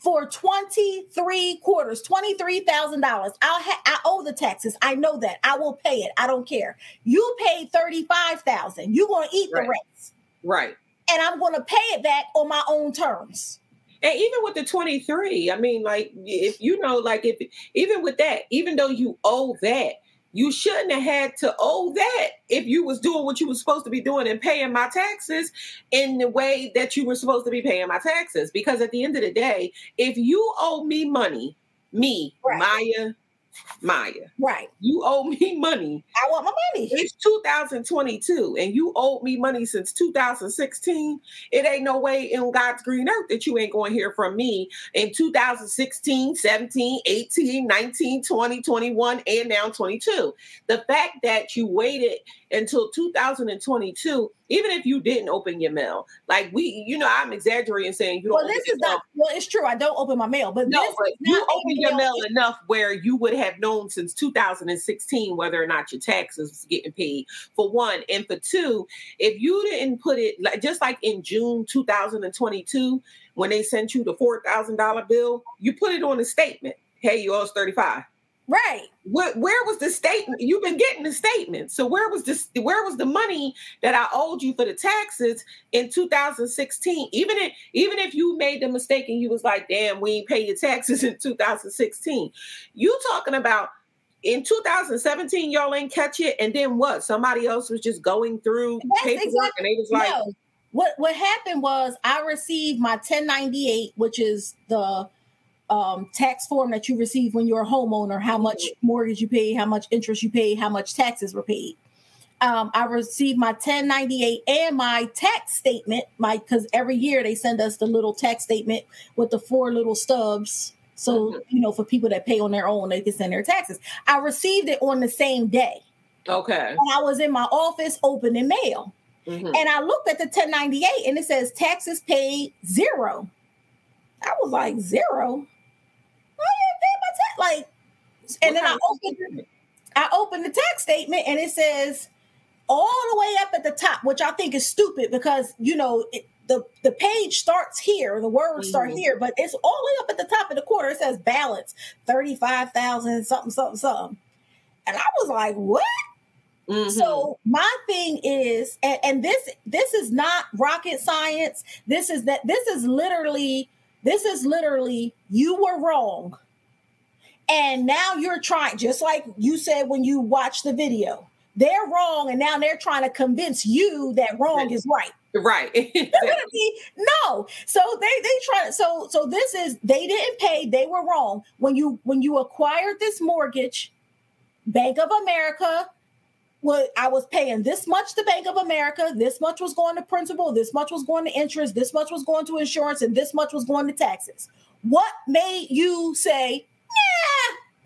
for 23 quarters, $23,000. I'll ha- I owe the taxes. I know that. I will pay it. I don't care. You paid 35,000. You're going to eat the Right. rest. Right. And I'm going to pay it back on my own terms. And even with the 23, I mean, like, if you know, like, if even with that, even though you owe that, you shouldn't have had to owe that if you was doing what you was supposed to be doing and paying my taxes in the way that you were supposed to be paying my taxes. Because at the end of the day, if you owe me money, me, Right. Maya, Maya, Right. you owe me money. I want my money. It's 2022 and you owed me money since 2016. It ain't no way in God's green earth that you ain't going to hear from me in 2016, 17, 18, 19, 20, 21, and now 22. The fact that you waited until 2022, even if you didn't open your mail, like we, you know, I'm exaggerating saying you don't Well, open this your is mail. not, well, it's true. I don't open my mail, but No, this but is you not open your mail enough where you would have known since 2016 whether or not your taxes was getting paid. For one, and for two, if you didn't put it like just like in June 2022 when they sent you the four thousand dollar bill, you put it on the statement. Hey, you owe us 35. Right. Where, where was the statement? You've been getting the statement. So where was this? Where was the money that I owed you for the taxes in 2016? Even if even if you made the mistake and you was like, "Damn, we ain't pay your taxes in 2016," you talking about in 2017 y'all ain't catch it, and then what? Somebody else was just going through That's paperwork, exactly- and they was like, no. What what happened was I received my 1098, which is the um, tax form that you receive when you're a homeowner, how much mortgage you pay, how much interest you pay, how much taxes were paid. Um, I received my 1098 and my tax statement, my because every year they send us the little tax statement with the four little stubs. So Mhm. you know, for people that pay on their own, they can send their taxes. I received it on the same day, Okay. and I was in my office opening mail. Mhm. And I looked at the 1098 and it says taxes paid zero. I was like, zero? Why you ain't paid my tax? Like, and then I opened I opened the tax statement and it says all the way up at the top, which I think is stupid because you know it, the the page starts here, the words start Mhm. here, but it's all the way up at the top of the quarter. It says balance thirty five thousand something something something, and I was like, what? Mhm. So my thing is, and, and this this is not rocket science. This is that this is literally this is literally you were wrong, and now you're trying. Just like you said when you watched the video, they're wrong, and now they're trying to convince you that wrong is right. right. Literally, no. So they they try. So so this is they didn't pay. They were wrong when you when you acquired this mortgage. Bank of America. Well, I was paying this much to Bank of America. This much was going to principal. This much was going to interest. This much was going to insurance, and this much was going to taxes. What made you say,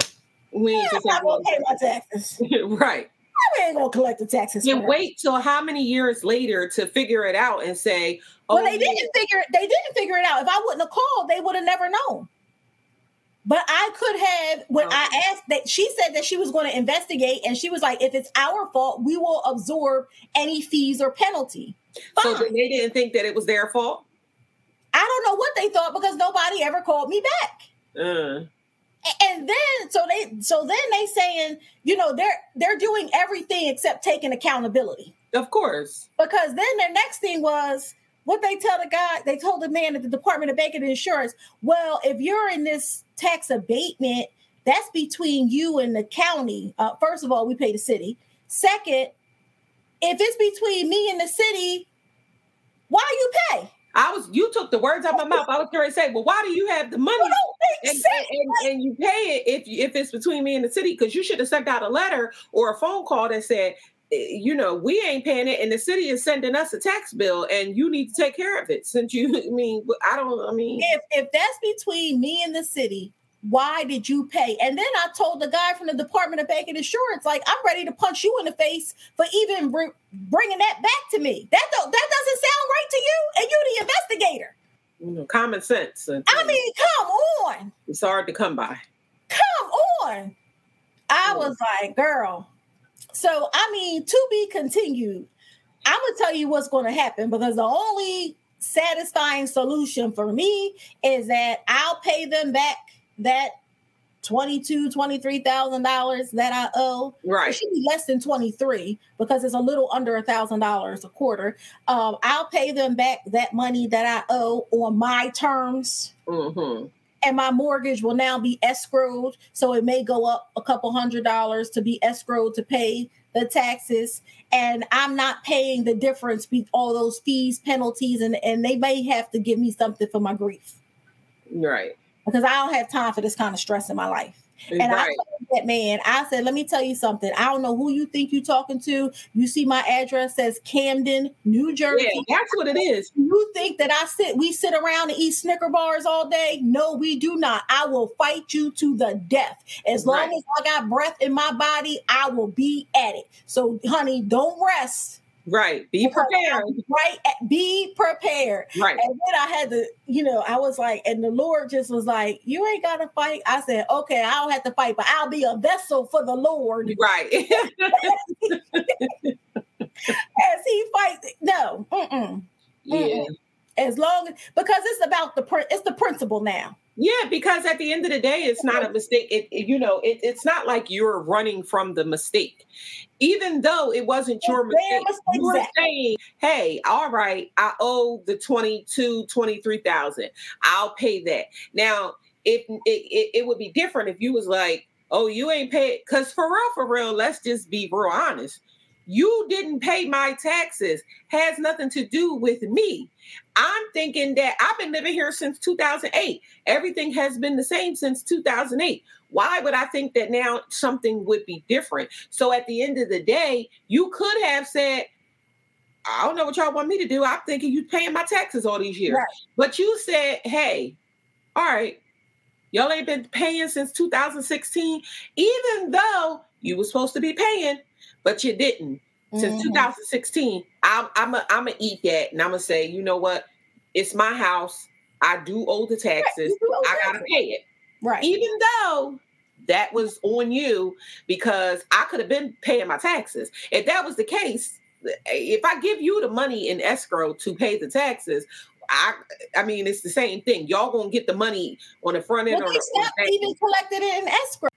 "Yeah, we need to I'm not going to pay my taxes. right. I ain't going to collect the taxes." And wait till how many years later to figure it out and say, oh, Well, they didn't figure it. They didn't figure it out. If I wouldn't have called, they would have never known. But I could have. When I asked that, she said that she was going to investigate, and she was like, "If it's our fault, we will absorb any fees or penalty." so Fine. then they didn't think that it was their fault. I don't know what they thought because nobody ever called me back. Uh, And then so they so then they saying, you know, they're they're doing everything except taking accountability. of course. Because then their next thing was what they tell the guy, they told the man at the Department of Banking and Insurance, well, if you're in this tax abatement, that's between you and the county. Uh, first of all, we pay the city. Second, if it's between me and the city, why you pay? I was you took the words out of my mouth. I was going to say, well, why do you have the money and, and, and, you pay it if if it's between me and the city? Because you should have sent out a letter or a phone call that said, you know, we ain't paying it, and the city is sending us a tax bill, and you need to take care of it. Since you, I mean, I don't, I mean, if if that's between me and the city, why did you pay? And then I told the guy from the Department of Bank and Insurance, like, I'm ready to punch you in the face for even br- bringing that back to me. That don't, that doesn't sound right to you, and you the investigator. you know, common sense. I mean, come on, it's hard to come by. come on. I was like, girl. So I mean, to be continued. I'm gonna tell you what's going to happen because the only satisfying solution for me is that I'll pay them back that twenty-two, twenty-three thousand dollars that I owe. Right, It should be less than 23 because it's a little under a thousand dollars a quarter. Um, I'll pay them back that money that I owe on my terms hmm and my mortgage will now be escrowed. So it may go up a couple hundred dollars to be escrowed to pay the taxes. And I'm not paying the difference be all those fees, penalties, and, and they may have to give me something for my grief Right. because I don't have time for this kind of stress in my life. And I right. told that man, I said, let me tell you something. I don't know who you think you're talking to. You see my address says Camden, New Jersey. Yeah, that's what it is. You think that I sit, we sit around and eat Snicker bars all day? No, we do not. I will fight you to the death. As long as I got breath in my body, I will be at it. So, honey, don't rest. Right. Be prepared. Right. Be prepared. Right. And then I had to, you know, I was like, and the Lord just was like, You ain't got to fight. I said, Okay, I don't have to fight, but I'll be a vessel for the Lord Right. as He fights. No, mm-mm. yeah. as long as, because it's about the, it's the principle now. Yeah, because at the end of the day, it's not a mistake. It, it- you know, it, it's not like you're running from the mistake, even though it wasn't your It's their mistake. mistake, You were saying, "Hey, all right, I owe the 22, 23,000. I'll pay that." Now, if it, it, it would be different if you was like, "Oh, you ain't paid," because for real, for real, let's just be real honest. you didn't pay my taxes has nothing to do with me. I'm thinking that I've been living here since 2008. Everything has been the same since 2008. Why would I think that now something would be different? So at the end of the day, you could have said, I don't know what y'all want me to do. I'm thinking you're paying my taxes all these years. Right. But you said, hey, all right, y'all ain't been paying since 2016, even though you were supposed to be paying, but you didn't. Since Mhm. 2016, I'm I'm a, I'm gonna eat that, and I'm gonna say, you know what? It's my house. I do owe the taxes. do owe I gotta taxes. pay it, Right. even though that was on you because I could have been paying my taxes. If that was the case, if I give you the money in escrow to pay the taxes, I I mean it's the same thing. Y'all gonna get the money on the front end Well, or they the, the stopped even collected it in escrow.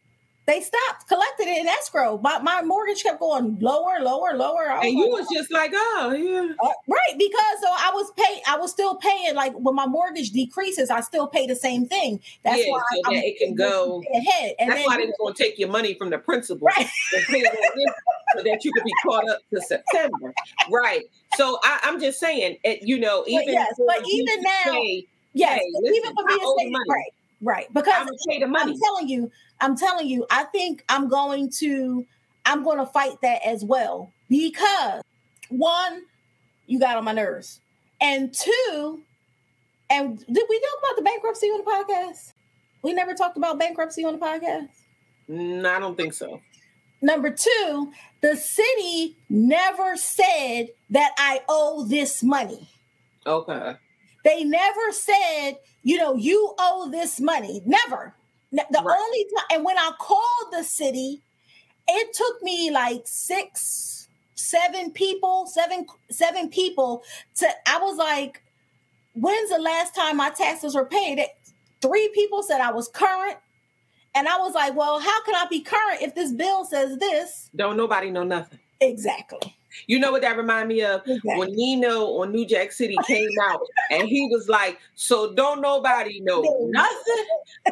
They stopped collecting it in escrow. My, my mortgage kept going lower, lower, lower. And you was just like, oh yeah. Uh, right because so I was pay I was still paying like when my mortgage decreases I still pay the same thing that's Yeah, why so that it can go- ahead and That's then why they was gonna take your money from the principal Right. and pay it on this so that you could be caught up to September. Right. So I, I'm just saying, it, you know, even yes, but even now- say, yes Hey, listen, even for me to money. right right because I'm pay the money. I'm telling you I'm telling you I think I'm going to I'm going to fight that as well because one you got on my nerves and two and did we talk about the bankruptcy on the podcast we never talked about bankruptcy on the podcast Mm, I don't think so. Number two, the city never said that I owe this money. Okay. They never said, you know, you owe this money. Never. The Right. only time, and when I called the city, it took me like six, seven people, seven, seven people to. I was like, when's the last time my taxes were paid? It- Three people said I was current. And I was like, well, how can I be current if this bill says this? Don't nobody know nothing. Exactly. You know what that remind me of? Exactly. When Nino on New Jack City came out and he was like, So don't nobody know nothing?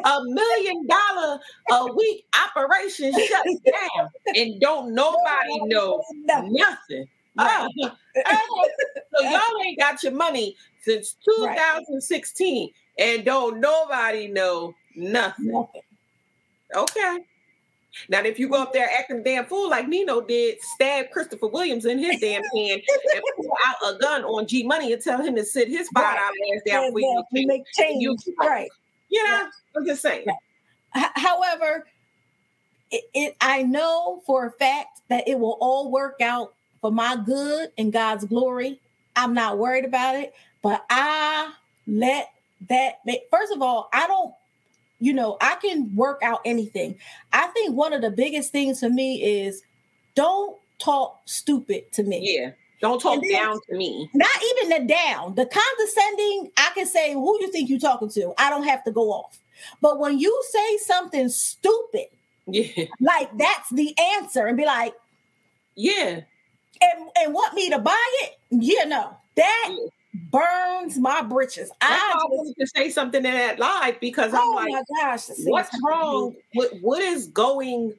A million dollar a week operation shuts down and don't nobody know nothing. Right. Oh, so y'all ain't got your money since Right. 2016 and don't nobody know nothing. Nothing. Okay. Now, if you go up there acting a damn fool like Nino did, stab Christopher Williams in his damn hand and pull out a gun on G Money and tell him to sit his five Right. ass down for you. we make change. You- right. You know, I'm just saying. However, it, it I know for a fact that it will all work out for my good and God's glory. I'm not worried about it, but I let that make, first of all, I don't you know, I can work out anything. I think one of the biggest things for me is don't talk stupid to me. Yeah. Don't talk then- down to me. Not even the down, the condescending. I can say, "Who you think you're talking to?" I don't have to go off. But when you say something stupid, Yeah. like that's the answer, and be like, Yeah. and and want me to buy it, you know, that Yeah. Burns my britches. That's I why I just, wanted to say something in that live because I'm oh like, my gosh, what's wrong what what is going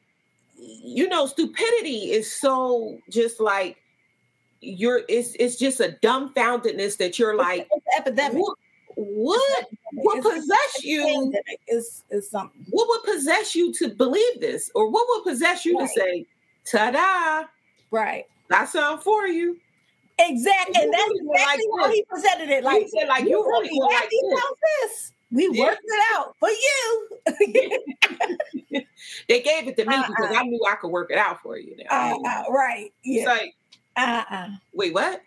you know stupidity is so just like you're it's it's just a dumbfoundedness that you're like It's epidemic. what what would possess you is is something. what would possess you to believe this or what would possess you Right. to say ta-da Right. got something for you Exactly. And that's were like exactly how this. he presented it. like said like you really were like this. We Yeah. worked it out for you. they gave it to me Uh-uh. because i knew i could work it out for you now uh, uh, right. it's Yeah. like Uh-uh. wait what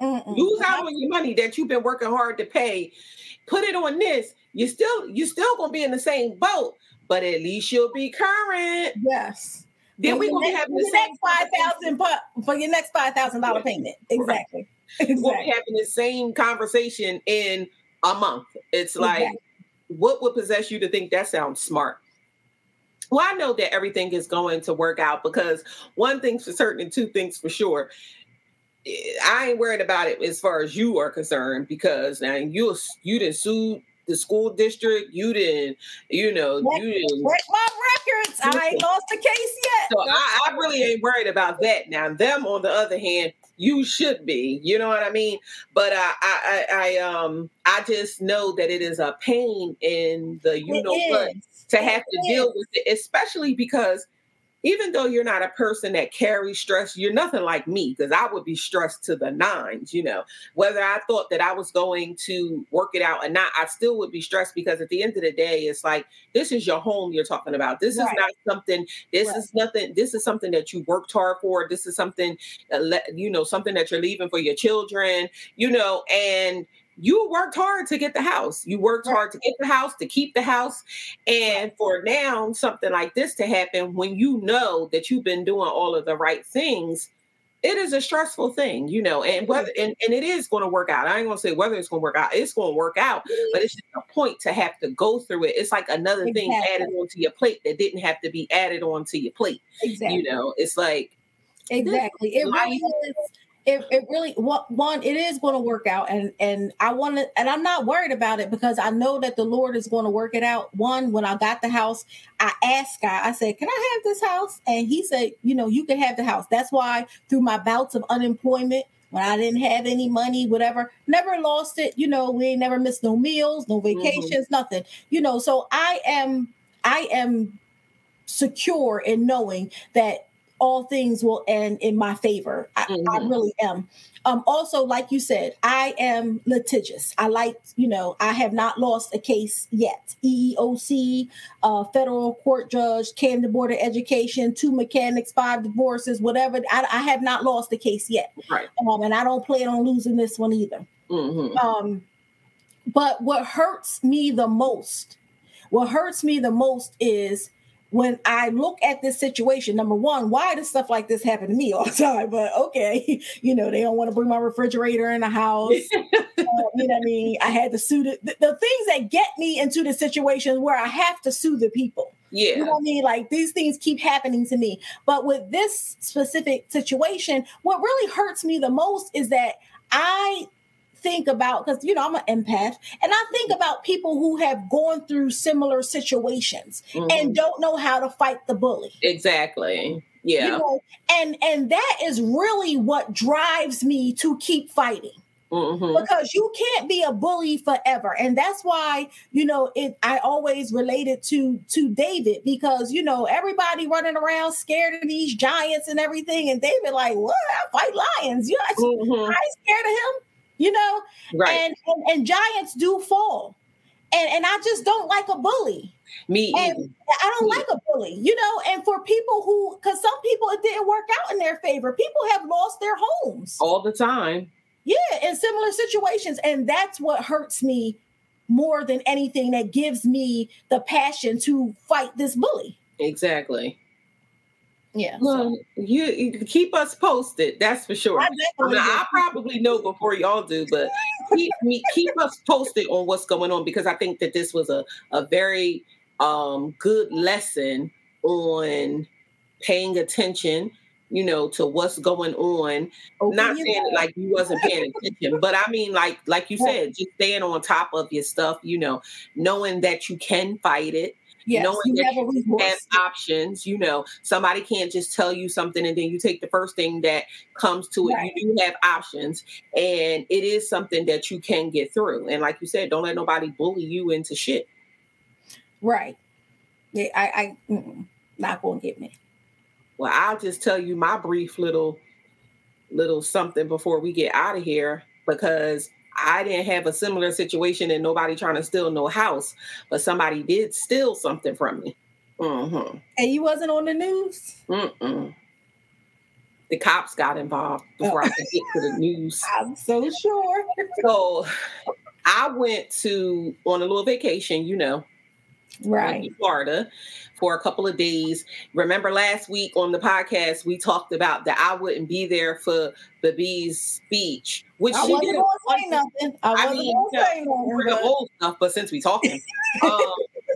Mm-mm. lose out on your money that you've been working hard to pay put it on this you still you still gonna be in the same boat but at least you'll be current Yes. Then we your gonna having the next five thousand for your next five thousand dollar payment. Exactly. we're gonna be having the same conversation in a month. It's like Exactly. what would possess you to think that sounds smart? Well i know that everything is going to work out because one thing's for certain and two things for sure. Eh, I ain't worried about it as far as you are concerned because now you you didn't sue the school district. You didn't, you know, you didn't. Check my records. I ain't lost a case yet. So I, I really ain't worried about that. Now, them on the other hand, you should be. You know what I mean? But I, I, I, I um, I just know that it is a pain in the you It know what is. to It have to is. deal with it, especially because even though you're not a person that carries stress, you're nothing like me because I would be stressed to the nines, you know. Whether I thought that I was going to work it out or not, I still would be stressed because at the end of the day, it's like this is your home you're talking about. This Right. is not something, this Right. is nothing, this is something that you worked hard for. This is something, uh, you know, something that you're leaving for your children, you know, and you worked hard to get the house. You worked hard to get the house, to keep the house. And for now, something like this to happen when you know that you've been doing all of the right things, it is a stressful thing, you know, and whether and, and it is going to work out. I ain't gonna say whether it's gonna work out, it's gonna work out, but it's just a point to have to go through it. It's like another thing added onto your plate that didn't have to be added onto your plate. Exactly. You know, it's like Exactly. It really is. It, it really what one it is going to work out and and I want to and I'm not worried about it because I know that the Lord is going to work it out. One when I got the house, I asked God. I said, "Can I have this house?" And He said, "You know, you can have the house." That's why through my bouts of unemployment, when I didn't have any money, whatever, never lost it. You know, we ain't never missed no meals, no mm-hmm. vacations, nothing. You know, so I am I am secure in knowing that all things will end in my favor. I, I Mhm. really am. Um, also, like you said, I am litigious. I like, you know, I have not lost a case yet. EEOC, uh, federal court judge, Camden Board of Education, two mechanics, five divorces, whatever. I, I have not lost a case yet. right. Um, and I don't plan on losing this one either. hmm Um, but what hurts me the most, what hurts me the most is when I look at this situation. Number one, why does stuff like this happen to me all the time? But okay, you know they don't want to bring my refrigerator in the house. Uh, you know what I mean? I had to sue the, the, the things that get me into the situation where I have to sue the people. Yeah. You know what I mean? Like these things keep happening to me. But with this specific situation, what really hurts me the most is that I think about because you know I'm an empath and I think about people who have gone through similar situations Mhm. and don't know how to fight the bully. exactly. Yeah. You know, and and that is really what drives me to keep fighting hmm because you can't be a bully forever and that's why you know it i always related to to david because you know everybody running around scared of these giants and everything and david like what i fight lions you know hmm i scared of him you know Right. and, and and giants do fall and and i just don't like a bully Me and either. I don't Yeah. like a bully, you know. And for people who, because some people it didn't work out in their favor, people have lost their homes. all the time. Yeah, in similar situations. And that's what hurts me more than anything that gives me the passion to fight this bully. Exactly. Yeah. Well, you, you keep us posted. That's for sure. I I, mean, I probably know before y'all do, but keep me keep us posted on what's going on because I think that this was a a very um good lesson on paying attention, you know, to what's going on. Open Not saying it like you wasn't paying attention, but I mean, like like you said, just staying on top of your stuff. You know, knowing that you can fight it, yes, knowing you that have you have options. You know, somebody can't just tell you something and then you take the first thing that comes to it. Right. You do have options, and it is something that you can get through. And like you said, don't let nobody bully you into shit. Right. Yeah, I, I not gonna get me. Well, I'll just tell you my brief little little something before we get out of here because I didn't have a similar situation and nobody trying to steal no house, but somebody did steal something from me. Mm-hmm. And you wasn't on the news? Mm-mm. The cops got involved before I could get to the news. I'm so sure. So I went to on a little vacation, you know, Right. to Florida for a couple of days. Remember last week on the podcast we talked about that I wouldn't be there for the bee's speech, which I she wasn't did. gonna say nothing. I I wasn't mean, gonna say nothing. We're the old stuff, but since we talking, um,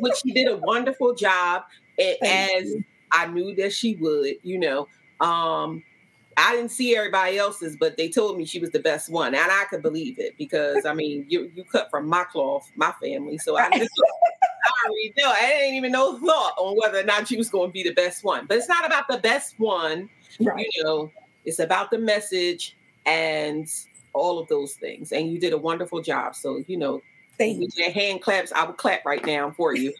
which she did a wonderful job, as I knew that she would. You know, um, I didn't see everybody else's, but they told me she was the best one, and I could believe it because I mean, you you cut from my cloth, my family, so I, knew, I. I didn't even no thought on whether or not you was going to be the best one. But it's not about the best one. Right. You know, it's about the message and all of those things. And you did a wonderful job. So you know, Thank you. your hand claps, I will clap right now for you.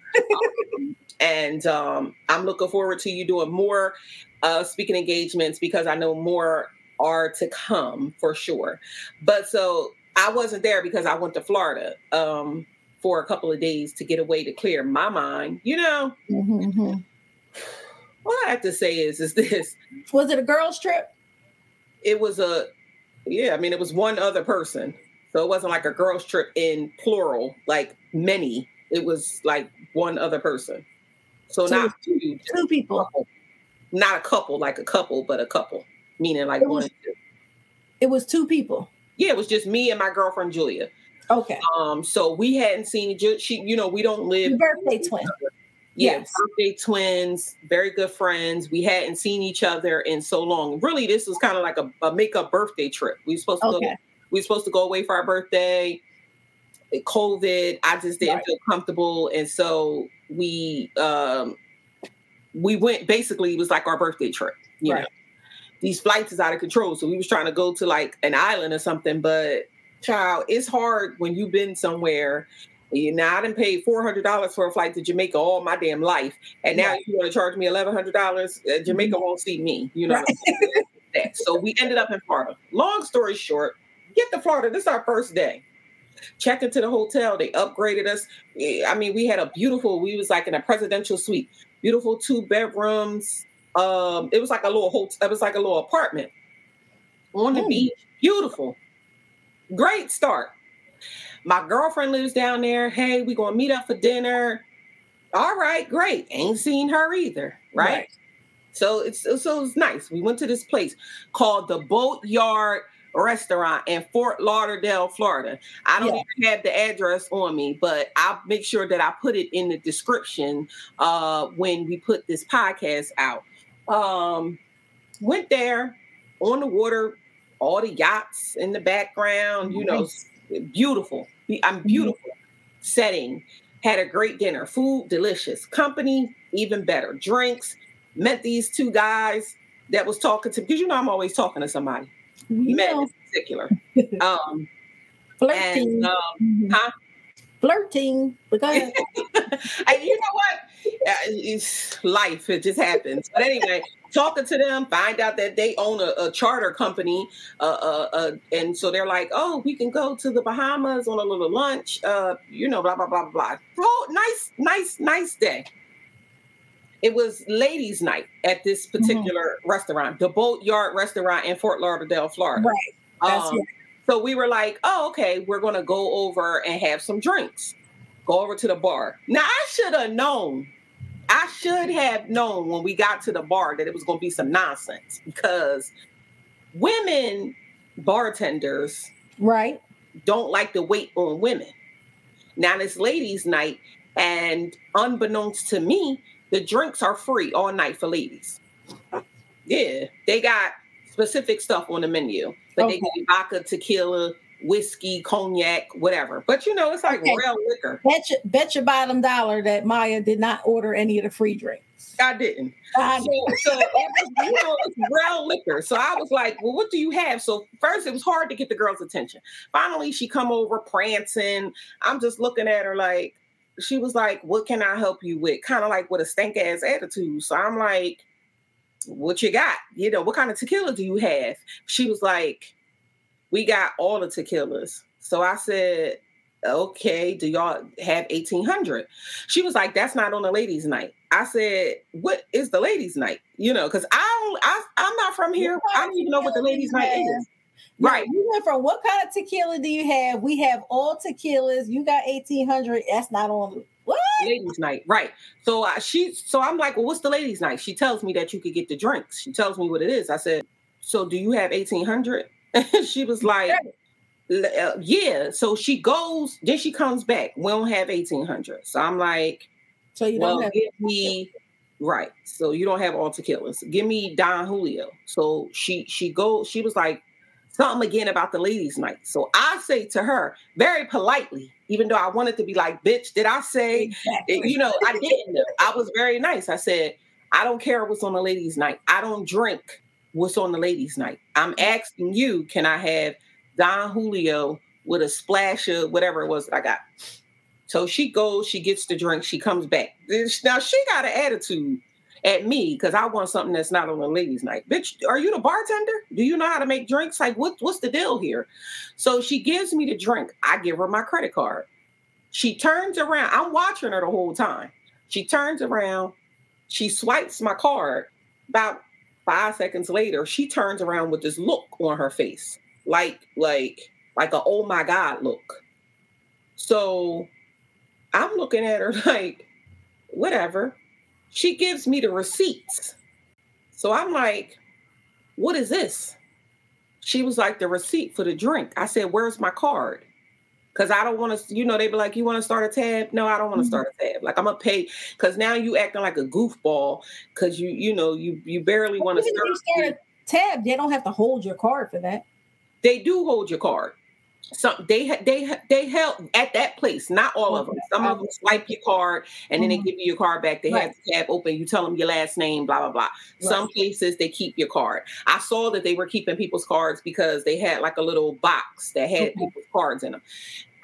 Um, and um, I'm looking forward to you doing more uh, speaking engagements because I know more are to come for sure. But so I wasn't there because I went to Florida um, for a couple of days to get away to clear my mind. You know, Mhm. what I have to say is, is this: Was it a girls' trip? it was a, yeah, I mean, it was one other person, so it wasn't like a girls' trip in plural, like many. It was like one other person. So, So not two, Two people. couple. not a couple like a couple, but a couple, meaning like It one. was-. It was two people. Yeah, it was just me and my girlfriend Julia. Okay. Um, so we hadn't seen each other. She, you know, we don't live. Your birthday twin. Yeah, Yes. birthday twins, very good friends. We hadn't seen each other in so long. Really, this was kind of like a, a makeup birthday trip. We were supposed to go. Okay. We were supposed to go away for our birthday. COVID, I just didn't Right. feel comfortable, and so we um we went. Basically, it was like our birthday trip. You Right. know, these flights is out of control, so we was trying to go to like an island or something. But child, it's hard when you've been somewhere. You know, I didn't pay four hundred dollars for a flight to Jamaica all my damn life, and now Right. you want to charge me eleven hundred dollars? Uh, Jamaica won't see me. You know. Right. So we ended up in Florida. Long story short, get to Florida. This is our first day. Check into the hotel. They upgraded us. Eh, I mean, we had a beautiful. We was like in a presidential suite. Beautiful two bedrooms. Um, it was like a little hotel. It was like a little apartment on the Mm. beach. Beautiful. Great start. My girlfriend lives down there. Hey, we gonna meet up for dinner. All right, great. Ain't seen her either, right? Right. So it's so it's nice. We went to this place called the Boatyard Restaurant in Fort Lauderdale, Florida. I don't Yeah. even have the address on me, but I'll make sure that I put it in the description uh, when we put this podcast out. Um, went there on the water, all the yachts in the background. You know, beautiful. I'm beautiful setting. Had a great dinner. Food delicious. Company even better. Drinks. Met these two guys that was talking to because you know I'm always talking to somebody. You Men in particular. Um, flirting. and um, Mhm. huh? Flirting. But and you know what? Uh, It's life. It just happens. But anyway, talking to them, find out that they own a, a charter company, uh, uh, uh, and so they're like, "Oh, we can go to the Bahamas on a little lunch." Uh, you know, blah blah blah blah blah. Oh, nice, nice, nice day. It was ladies' night at this Mm-hmm. particular restaurant, the Boatyard Restaurant in Fort Lauderdale, Florida. right. That's Um, right. so we were like, oh, okay, we're going to go over and have some drinks. Go over to the bar. Now, I should have known. I should have known when we got to the bar that it was going to be some nonsense because women bartenders Right. don't like to wait on women. Now, it's ladies' night, and unbeknownst to me, the drinks are free all night for ladies. Yeah, they got specific stuff on the menu, but they Okay. give you vodka, tequila, whiskey, cognac, whatever. But you know, it's like Okay. real liquor. Bet your, bet your bottom dollar that Maya did not order any of the free drinks. I didn't. I- So, so it was, you know, it's brown liquor. So I was like, well, what do you have? So first it was hard to get the girl's attention. Finally, she come over prancing. I'm just looking at her like, she was like, what can I help you with? Kind of like with a stank ass attitude. So I'm like, what you got? You know, what kind of tequila do you have? She was like, we got all the tequilas. So I said, okay, do y'all have 1800? She was like, that's not on the ladies' night. I said, what is the ladies' night? You know, because I don't, I, I'm not from here. I don't even know what the ladies' night is. No, Right. You went from what kind of tequila do you have? We have all tequilas. You got 1800. That's not on. What? ladies' night, right? So uh, she, so I'm like, well, what's the ladies' night? She tells me that you could get the drinks. She tells me what it is. I said, so do you have 1800? she was like, uh, yeah. So she goes, then she comes back. We don't have 1800. So I'm like, So you well, don't have. give me right. So you don't have all tequilas. Give me Don Julio. So she she go. She was like, something again about the ladies' night. So I say to her very politely, even though I wanted to be like, bitch, did I say, exactly. you know, I didn't. I was very nice. I said, I don't care what's on the ladies' night. I don't drink what's on the ladies' night. I'm asking you, can I have Don Julio with a splash of whatever it was that I got? So she goes, she gets the drink, she comes back. Now she got an attitude at me because I want something that's not on the ladies' night. Bitch, are you the bartender? Do you know how to make drinks? Like, what, what's the deal here? So she gives me the drink. I give her my credit card. She turns around. I'm watching her the whole time. She turns around. She swipes my card. About five seconds later, she turns around with this look on her face, like, like, like a oh my god look. So I'm looking at her like, whatever. She gives me the receipts. So I'm like, what is this? She was like, the receipt for the drink. I said, where's my card? Because I don't want to, you know, they be like, you want to start a tab? No, I don't want to mm-hmm. start a tab. Like I'm gonna pay because now you acting like a goofball because you, you know, you you barely want to start. start a tab. They don't have to hold your card for that. They do hold your card some they they they held at that place not all of them some of them swipe your card and then mm-hmm. they give you your card back they right. have the tab open you tell them your last name blah blah blah right. some places they keep your card i saw that they were keeping people's cards because they had like a little box that had mm-hmm. people's cards in them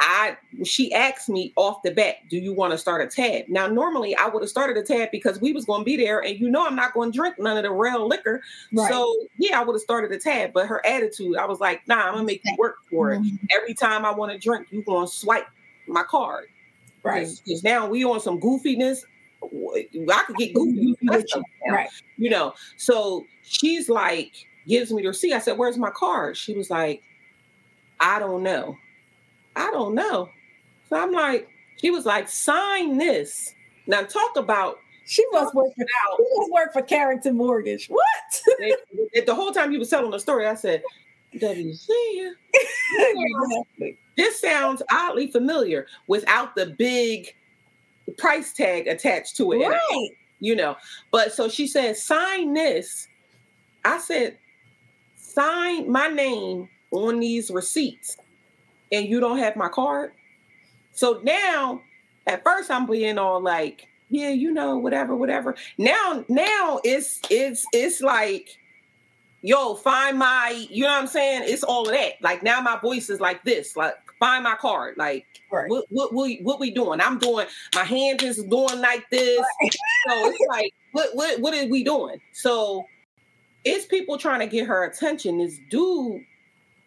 I she asked me off the bat, "Do you want to start a tab?" Now, normally I would have started a tab because we was going to be there, and you know I'm not going to drink none of the real liquor. Right. So yeah, I would have started a tab. But her attitude, I was like, "Nah, I'm gonna make you work for it. Mm-hmm. Every time I want to drink, you gonna swipe my card, right? Because now we on some goofiness. I could get goofy, right? You know. So she's like, gives me the receipt. I said, "Where's my card?" She was like, "I don't know." I don't know. So I'm like, she was like, sign this. Now talk about she must work for out. She must work for Carrington Mortgage. What? the whole time you was telling the story, I said, WC. this sounds oddly familiar without the big price tag attached to it. Right. You know, but so she said, sign this. I said, sign my name on these receipts and you don't have my card. So now, at first, I'm being all like, yeah, you know, whatever, whatever. Now, now it's it's it's like, yo, find my, you know what I'm saying? It's all of that. Like now, my voice is like this, like find my card. Like right. what what what, what we doing? I'm doing my hands is doing like this. Right. So it's like, what what what are we doing? So it's people trying to get her attention. This dude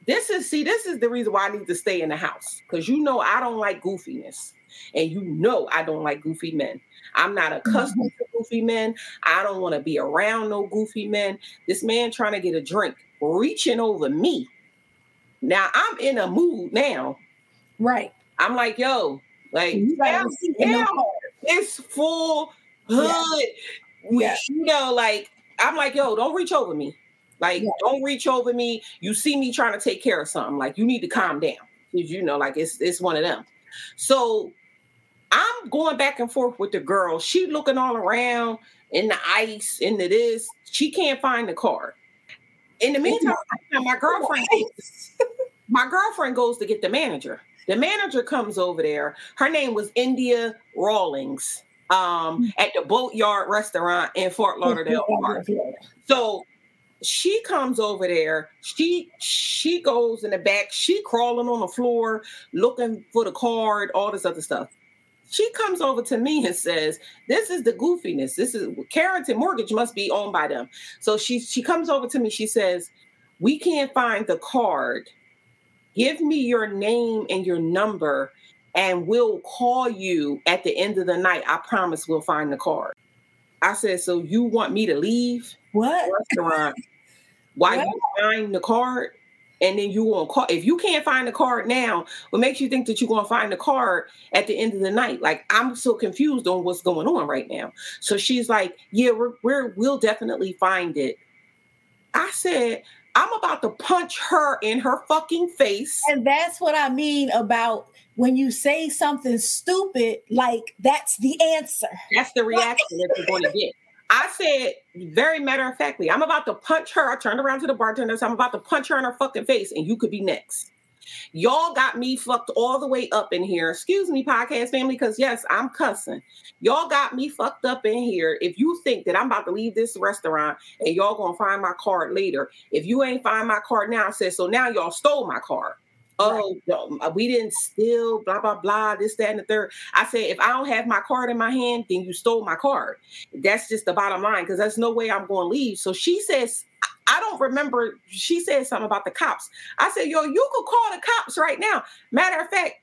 this is see, this is the reason why I need to stay in the house because you know I don't like goofiness, and you know I don't like goofy men. I'm not accustomed mm-hmm. to goofy men. I don't want to be around no goofy men. This man trying to get a drink, reaching over me. Now I'm in a mood now. Right. I'm like, yo, like it's full hood. Yeah. You know, like I'm like, yo, don't reach over me. Like, yeah. don't reach over me. You see me trying to take care of something. Like, you need to calm down. Because you know, like it's it's one of them. So I'm going back and forth with the girl. She looking all around in the ice, into this. She can't find the car. In the meantime, my girlfriend my girlfriend goes to get the manager. The manager comes over there. Her name was India Rawlings um, mm. at the Boatyard Restaurant in Fort Lauderdale So she comes over there she she goes in the back she crawling on the floor looking for the card all this other stuff. She comes over to me and says this is the goofiness. This is carrington mortgage must be owned by them. So she she comes over to me. She says we can't find the card. Give me your name and your number and we'll call you at the end of the night. I promise we'll find the card. I said so you want me to leave what? restaurant why yeah. you find the card and then you won't call if you can't find the card now what makes you think that you're going to find the card at the end of the night? Like i'm so confused on what's going on right now. So she's like yeah we're, we're we'll definitely find it. I said i'm about to punch her in her fucking face. And that's what i mean about when you say something stupid like that's the answer. That's the reaction that you're going to get I said very matter of factly, I'm about to punch her. I turned around to the bartender. So I'm about to punch her in her fucking face, and you could be next. Y'all got me fucked all the way up in here. Excuse me, podcast family, because yes, I'm cussing. Y'all got me fucked up in here. If you think that I'm about to leave this restaurant and y'all gonna find my card later, if you ain't find my card now, I said so now y'all stole my card. Oh, right. we didn't steal, blah, blah, blah, this, that, and the third. I said, if I don't have my card in my hand, then you stole my card. That's just the bottom line because there's no way I'm going to leave. So she says, I don't remember. She said something about the cops. I said, yo, you could call the cops right now. Matter of fact,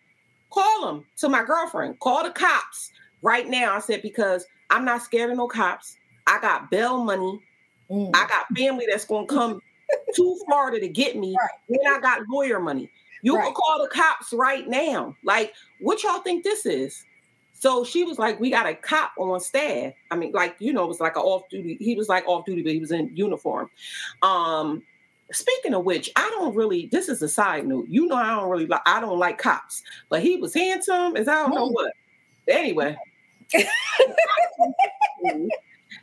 call them to my girlfriend. Call the cops right now. I said, because I'm not scared of no cops. I got bail money. Mm. I got family that's going to come to Florida to get me. Right. And I got lawyer money. You right. can call the cops right now. Like, what y'all think this is? So she was like, "We got a cop on staff." I mean, like you know, it was like an off duty. He was like off duty, but he was in uniform. Um, speaking of which, I don't really. This is a side note. You know, I don't really like. I don't like cops, but he was handsome as I don't know what. Anyway,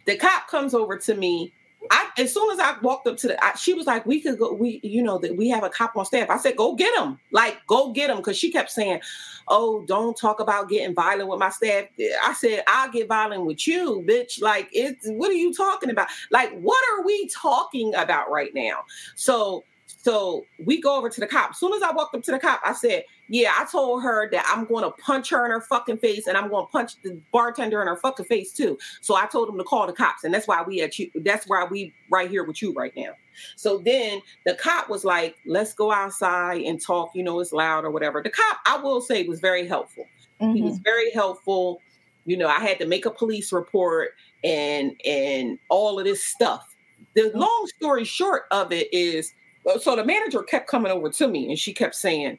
the cop comes over to me I as soon as I walked up to the, I, she was like, "We could go. We, you know, that we have a cop on staff." I said, "Go get him! Like, go get him!" Because she kept saying, "Oh, don't talk about getting violent with my staff." I said, "I'll get violent with you, bitch." Like, it's what are you talking about? Like, what are we talking about right now? So so we go over to the cop. As soon as I walked up to the cop, I said, Yeah, I told her that I'm going to punch her in her fucking face and I'm going to punch the bartender in her fucking face too. So I told him to call the cops. And that's why we at you. That's why we right here with you right now. So then the cop was like, Let's go outside and talk. You know, it's loud or whatever. The cop, I will say, was very helpful. Mm-hmm. He was mm-hmm. very helpful. You know, I had to make a police report and and all of this stuff. The mm-hmm. long story short of it is so the manager kept coming over to me and she kept saying,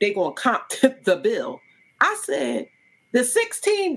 they gonna comp the bill. I said, the $16?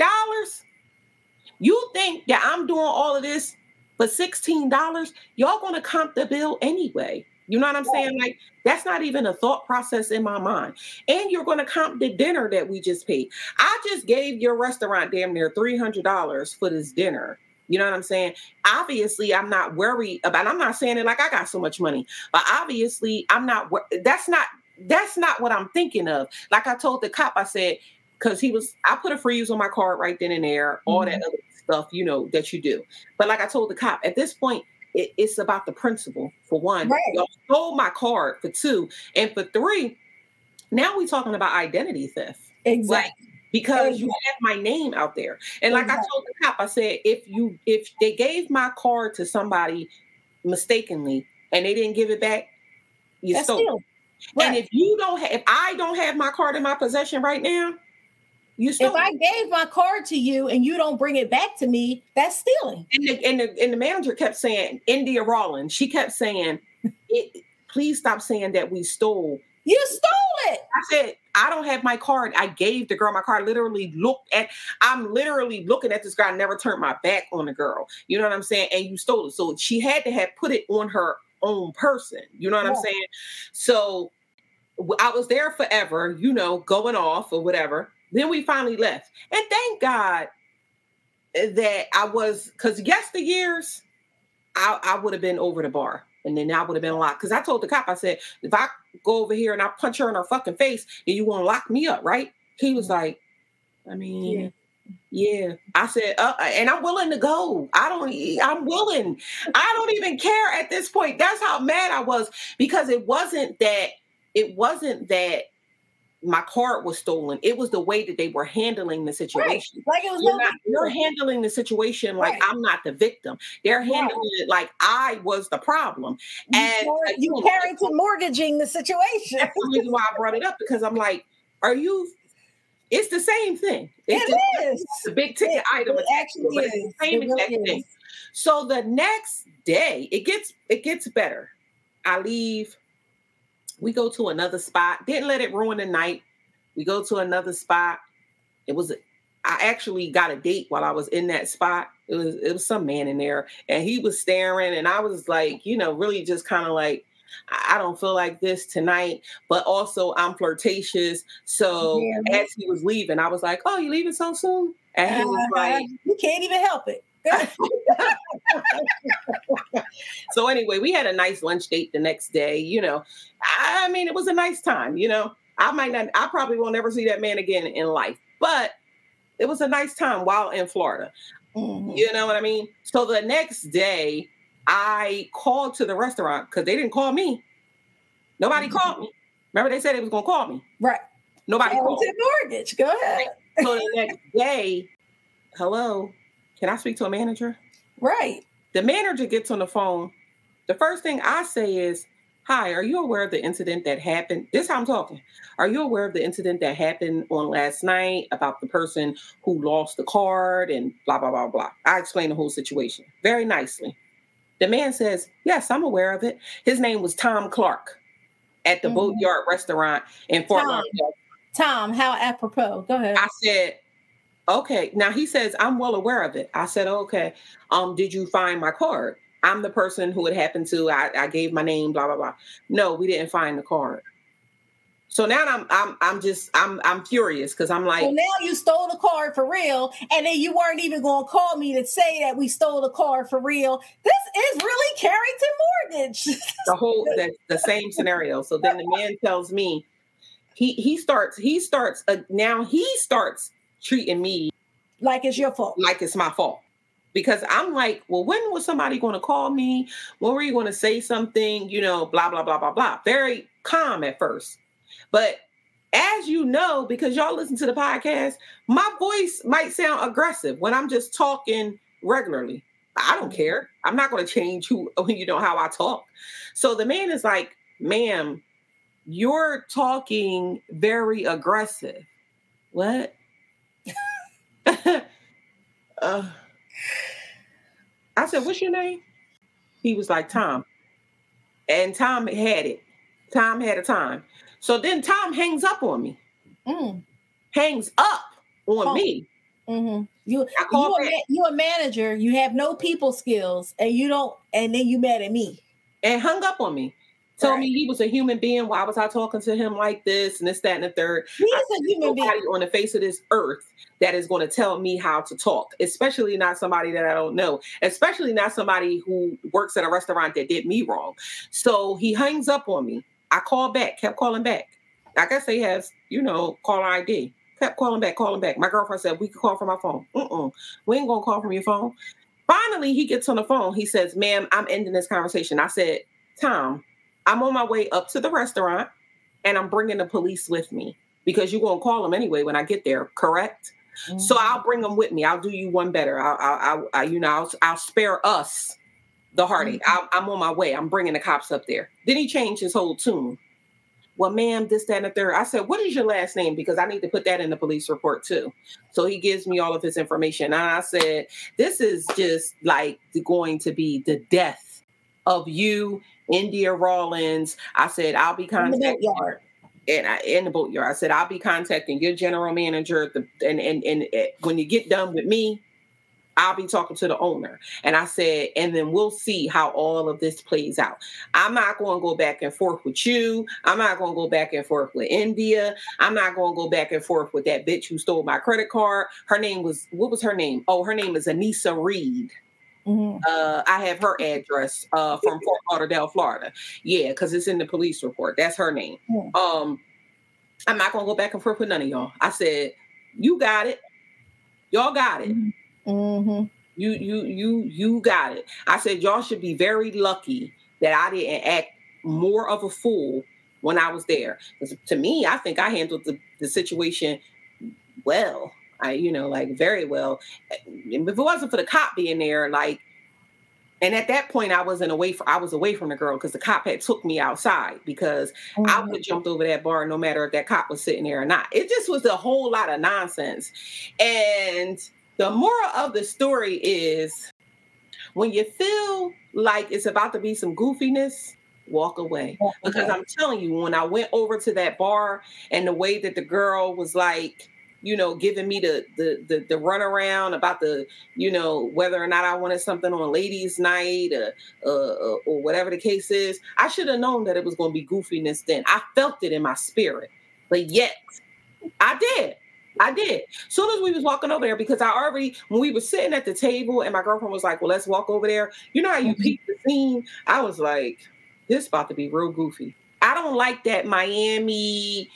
You think that I'm doing all of this for $16? Y'all gonna comp the bill anyway. You know what I'm saying? Like, that's not even a thought process in my mind. And you're going to comp the dinner that we just paid. I just gave your restaurant damn near $300 for this dinner. You know what I'm saying? Obviously, I'm not worried about. I'm not saying it like I got so much money, but obviously, I'm not. That's not. That's not what I'm thinking of. Like I told the cop, I said because he was. I put a freeze on my card right then and there. All mm-hmm. that other stuff, you know, that you do. But like I told the cop, at this point, it, it's about the principle. For one, right. y'all stole my card. For two, and for three, now we're talking about identity theft. Exactly. Like, because you have my name out there. And like I told the cop, I said, if you if they gave my card to somebody mistakenly and they didn't give it back, you That's stole. Still, right. And if you don't have, if I don't have my card in my possession right now, you stole. If I gave my card to you and you don't bring it back to me, that's stealing. And the and the, and the manager kept saying, India Rollins, she kept saying, please stop saying that we stole. You stole it. I said, I don't have my card. I gave the girl my card. Literally looked at. I'm literally looking at this girl. I never turned my back on the girl. You know what I'm saying? And you stole it. So she had to have put it on her own person. You know what yeah. I'm saying? So I was there forever. You know, going off or whatever. Then we finally left, and thank God eh, that I was because yesteryears I, I would have been over the bar and then I would have been locked. Because I told the cop, I said, if I go over here and I punch her in her fucking face, then you want to lock me up, right? He was like, I mean, yeah. yeah. I said, uh, uh, and I'm willing to go. I don't, I'm willing. I don't even care at this point. That's how mad I was because it wasn't that, it wasn't that my card was stolen. It was the way that they were handling the situation. Right. Like it was you're, not, you're handling the situation like right. I'm not the victim. They're handling right. it like I was the problem. And you and carry, you mortgaging the situation. That's the reason why I brought it up because I'm like, are you? It's the same thing. It's it is. the big ticket it, item. It actually is. It's the same exact is. thing. So the next day, it gets it gets better. I leave we go to another spot. Didn't let it ruin the night. We go to another spot. It was I actually got a date while I was in that spot. It was it was some man in there and he was staring and I was like, you know, really just kind of like I don't feel like this tonight, but also I'm flirtatious. So yeah. as he was leaving, I was like, "Oh, you leaving so soon?" And he was uh-huh. like, "You can't even help it." so anyway, we had a nice lunch date the next day. You know, I mean, it was a nice time. You know, I might not, I probably won't never see that man again in life, but it was a nice time while in Florida. Mm-hmm. You know what I mean? So the next day, I called to the restaurant because they didn't call me. Nobody mm-hmm. called me. Remember, they said they was gonna call me. Right. Nobody called. mortgage. Go ahead. So the next day, hello, can I speak to a manager? Right. The manager gets on the phone. The first thing I say is, Hi, are you aware of the incident that happened? This how I'm talking. Are you aware of the incident that happened on last night about the person who lost the card and blah blah blah blah? I explain the whole situation very nicely. The man says, Yes, I'm aware of it. His name was Tom Clark at the mm-hmm. Boatyard restaurant in Fort Tom, Lauderdale. Tom, how apropos. Go ahead. I said, Okay. Now he says, I'm well aware of it. I said, Okay. Um, did you find my card? I'm the person who it happened to. I, I gave my name, blah, blah, blah. No, we didn't find the card. So now I'm I'm I'm just I'm I'm furious because I'm like, well, now you stole the card for real, and then you weren't even going to call me to say that we stole the card for real. This is really Carrington Mortgage. the whole the, the same scenario. So then the man tells me he he starts he starts uh, now he starts treating me like it's your fault, like it's my fault because I'm like, well, when was somebody going to call me? When were you going to say something? You know, blah, blah, blah, blah, blah. Very calm at first. But as you know, because y'all listen to the podcast, my voice might sound aggressive when I'm just talking regularly. I don't care. I'm not going to change who, you know, how I talk. So the man is like, ma'am, you're talking very aggressive. What? uh, I said, What's your name? He was like, Tom. And Tom had it. Tom had a time. So then Tom hangs up on me. Mm. Hangs up on oh. me. Mm-hmm. You you a, you a manager. You have no people skills, and you don't. And then you mad at me and hung up on me told right. me he was a human being. Why was I talking to him like this and this, that, and the third? He's a human being on the face of this earth that is going to tell me how to talk, especially not somebody that I don't know, especially not somebody who works at a restaurant that did me wrong. So he hangs up on me. I called back, kept calling back. I guess he has, you know, caller ID. Kept calling back, calling back. My girlfriend said we could call from my phone. Mm-mm. We ain't gonna call from your phone. Finally, he gets on the phone. He says, "Ma'am, I'm ending this conversation." I said, "Tom, I'm on my way up to the restaurant and I'm bringing the police with me because you're going to call them anyway when I get there, correct? Mm-hmm. So I'll bring them with me. I'll do you one better. I'll, I'll, I'll you know, I'll, I'll, spare us the heartache. Mm-hmm. I'm on my way. I'm bringing the cops up there. Then he changed his whole tune. Well, ma'am, this, that, and the third. I said, what is your last name? Because I need to put that in the police report too. So he gives me all of his information. And I said, this is just like going to be the death of you India Rawlins. I said, I'll be contacting. And I, in the boatyard, I said I'll be contacting your general manager. The, and and and eh, when you get done with me, I'll be talking to the owner. And I said, and then we'll see how all of this plays out. I'm not going to go back and forth with you. I'm not going to go back and forth with India. I'm not going to go back and forth with that bitch who stole my credit card. Her name was, what was her name? Oh, her name is Anissa Reed. Mm-hmm. Uh, I have her address uh, from Fort Lauderdale, Florida. Yeah, because it's in the police report. That's her name. Mm-hmm. Um, I'm not gonna go back and forth with none of y'all. I said, you got it. Y'all got it. Mm-hmm. You you you you got it. I said y'all should be very lucky that I didn't act more of a fool when I was there. To me, I think I handled the, the situation well. I, you know, like very well. If it wasn't for the cop being there, like, and at that point, I wasn't away from I was away from the girl because the cop had took me outside because mm-hmm. I would have jumped over that bar no matter if that cop was sitting there or not. It just was a whole lot of nonsense. And the moral of the story is when you feel like it's about to be some goofiness, walk away. Because I'm telling you, when I went over to that bar and the way that the girl was like, you know, giving me the the the, the runaround about the, you know, whether or not I wanted something on ladies' night or, uh, or whatever the case is. I should have known that it was going to be goofiness then. I felt it in my spirit, but yet I did. I did. Soon as we was walking over there, because I already when we were sitting at the table and my girlfriend was like, Well, let's walk over there. You know how you Mhm. peep the scene? I was like, This about to be real goofy. I don't like that Miami,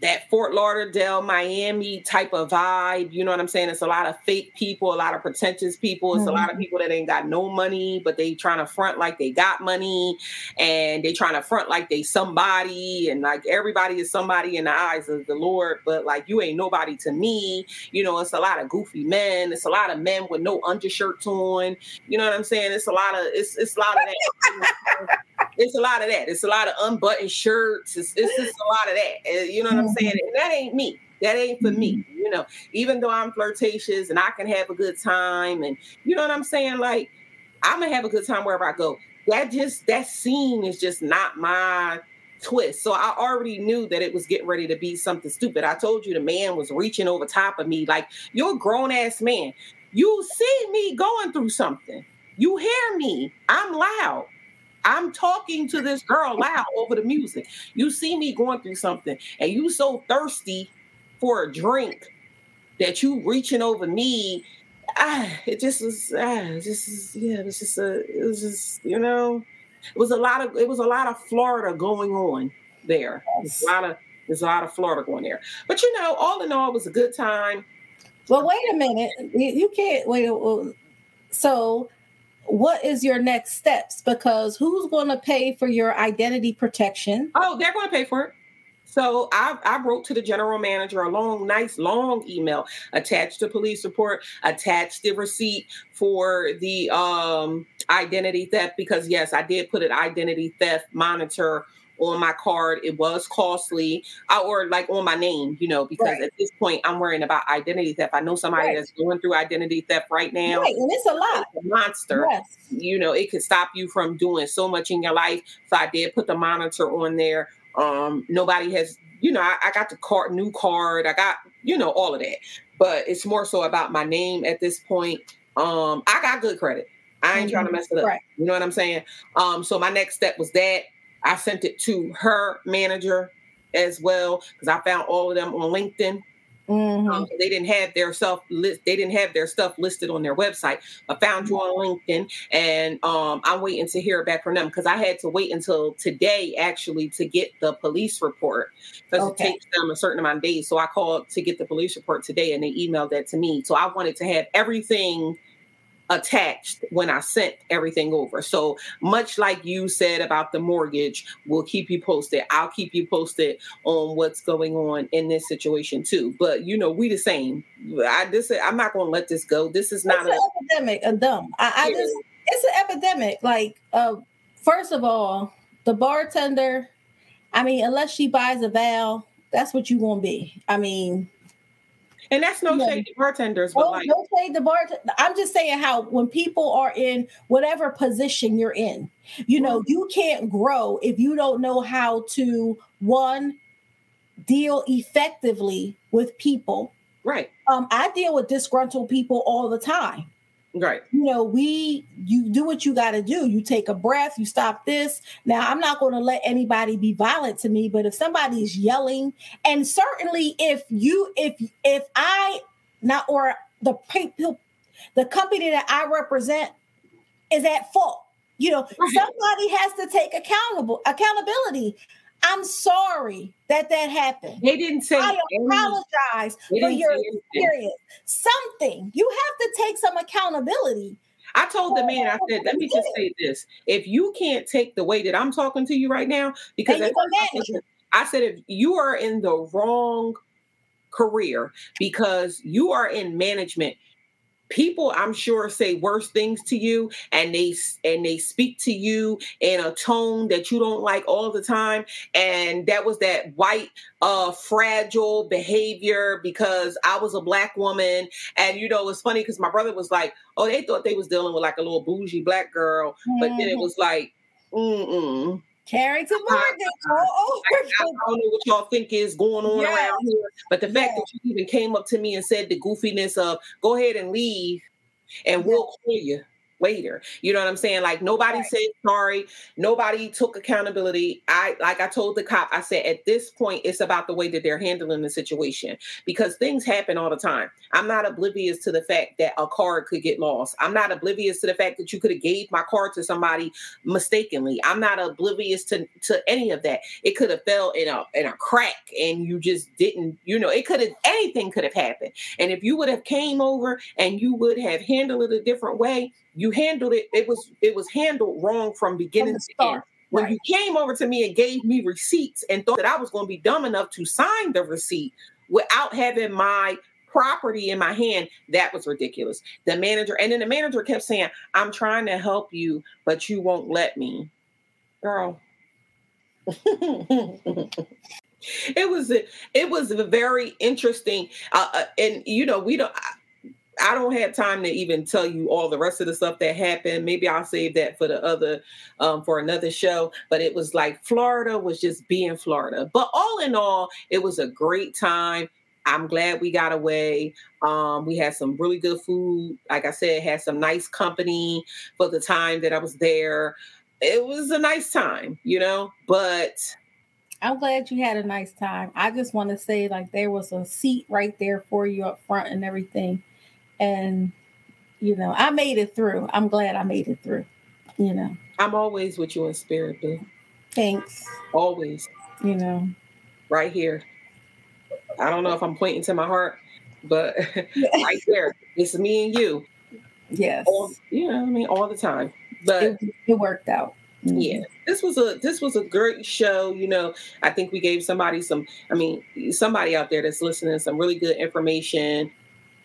that Fort Lauderdale, Miami type of vibe. You know what I'm saying? It's a lot of fake people, a lot of pretentious people. It's a lot of mm-hmm. people that ain't got no money, but they trying to front like they got money, and they trying to front like they somebody, and like everybody is somebody in the eyes of the Lord, but like you ain't nobody to me. You know, it's a lot of goofy men. It's a lot of men with no undershirts on. You know what I'm saying? It's a lot of it's it's a lot of that. it's a lot of that. It's a lot of unbuttoned shirts. It's, it's just a lot of that. You know what I'm saying? Mm-hmm. And that ain't me. That ain't for me. Mm-hmm. You know, even though I'm flirtatious and I can have a good time, and you know what I'm saying? Like, I'm gonna have a good time wherever I go. That just that scene is just not my twist. So I already knew that it was getting ready to be something stupid. I told you the man was reaching over top of me, like, you're a grown ass man. You see me going through something. You hear me. I'm loud. I'm talking to this girl loud over the music. You see me going through something, and you so thirsty for a drink that you reaching over me. Ah, it just was. Ah, it just is, yeah. It was just a. It was just you know. It was a lot of. It was a lot of Florida going on there. There's a lot of. There's a lot of Florida going there. But you know, all in all, it was a good time. Well, wait a minute. You, you can't wait. well, So, what is your next steps? Because who's going to pay for your identity protection? Oh, they're going to pay for it. So I, I wrote to the general manager a long, nice, long email, attached the police report, attached the receipt for the um, identity theft because yes, I did put an identity theft monitor on my card. It was costly, I, or like on my name, you know, because Right. at this point I'm worrying about identity theft. I know somebody Right. that's going through identity theft right now. Right, and it's a lot. It's a monster Yes. you know it could stop you from doing so much in your life so i did put the monitor on there um nobody has you know i, I got the card new card i got you know all of that but it's more so about my name at this point um i got good credit i ain't trying to mess it up Right. you know what i'm saying um so my next step was that i sent it to her manager as well because i found all of them on linkedin Mhm. um, they didn't have their stuff list. They didn't have their stuff listed on their website. I found you on LinkedIn, and um, I'm waiting to hear back from them because I had to wait until today actually to get the police report because Okay. it takes them a certain amount of days. So I called to get the police report today, and they emailed that to me. So I wanted to have everything attached when I sent everything over. So much like you said about the mortgage, we'll keep you posted. I'll keep you posted on what's going on in this situation too. But you know, we the same. I this I'm not going to let this go. This is not an epidemic, a dumb. I, I just, it's an epidemic. Like, uh, first of all, the bartender. I mean, unless she buys a vow, that's what you gonna be. I mean, and that's no Yeah. shade to bartenders, but well, like don't say the bartender. I'm just saying how when people are in whatever position you're in, you know, you can't grow if you don't know how to one deal effectively with people. right, Um, I deal with disgruntled people all the time. Right, you know, we you do what you got to do. You take a breath, you stop this. Now, I'm not going to let anybody be violent to me, but if somebody's yelling, and certainly if you if if I not or the people the company that I represent is at fault, you know, Right. somebody has to take accountable accountability. I'm sorry that that happened. they didn't say. I apologize for your experience. Something you have to take some accountability. I told the man, I said, let me just say this: if you can't take the way that I'm talking to you right now, because I I said, if you are in the wrong career because you are in management, people I'm sure say worse things to you, and they and they speak to you in a tone that you don't like all the time, and that was that white uh fragile behavior because I was a black woman and you know it's funny because my brother was like oh they thought they was dealing with like a little bougie black girl but then it Mhm. was like mm-mm. Carrington Morgan. Oh, I, I don't know what y'all think is going on around here but the fact Yeah. that you even came up to me and said the goofiness of go ahead and leave and we'll call you later. You know what I'm saying? Like nobody right. said sorry, nobody took accountability. I like I told the cop, I said at this point it's about the way that they're handling the situation because things happen all the time. I'm not oblivious to the fact that a card could get lost. I'm not oblivious to the fact that you could have gave my card to somebody mistakenly. I'm not oblivious to to any of that. It could have fell in a in a crack and you just didn't, you know, it could have anything could have happened. And if you would have came over and you would have handled it a different way, you handled it it was it was handled wrong from beginning from to end. when right. you came over to me and gave me receipts and thought that i was going to be dumb enough to sign the receipt without having my property in my hand that was ridiculous. The manager and then the manager kept saying i'm trying to help you but you won't let me. Girl. It was a, it was a very interesting. Uh, uh, and you know we don't I don't have time to even tell you all the rest of the stuff that happened. Maybe I'll save that for the other um, for another show. But it was like Florida was just being Florida. But all in all, it was a great time. I'm glad we got away. Um, we had some really good food. Like I said, had some nice company for the time that I was there. It was a nice time, you know. But I'm glad you had a nice time. I just want to say, like, there was a seat right there for you up front and everything and you know, I made it through. I'm glad I made it through. You know, I'm always with you in spirit, boo. Thanks. Always. You know, right here. I don't know if I'm pointing to my heart, but right there, it's me and you. Yes. All, you know, I mean, all the time. But it, it worked out. Mm-hmm. Yeah, this was a this was a great show. You know, I think we gave somebody some. I mean, somebody out there that's listening some really good information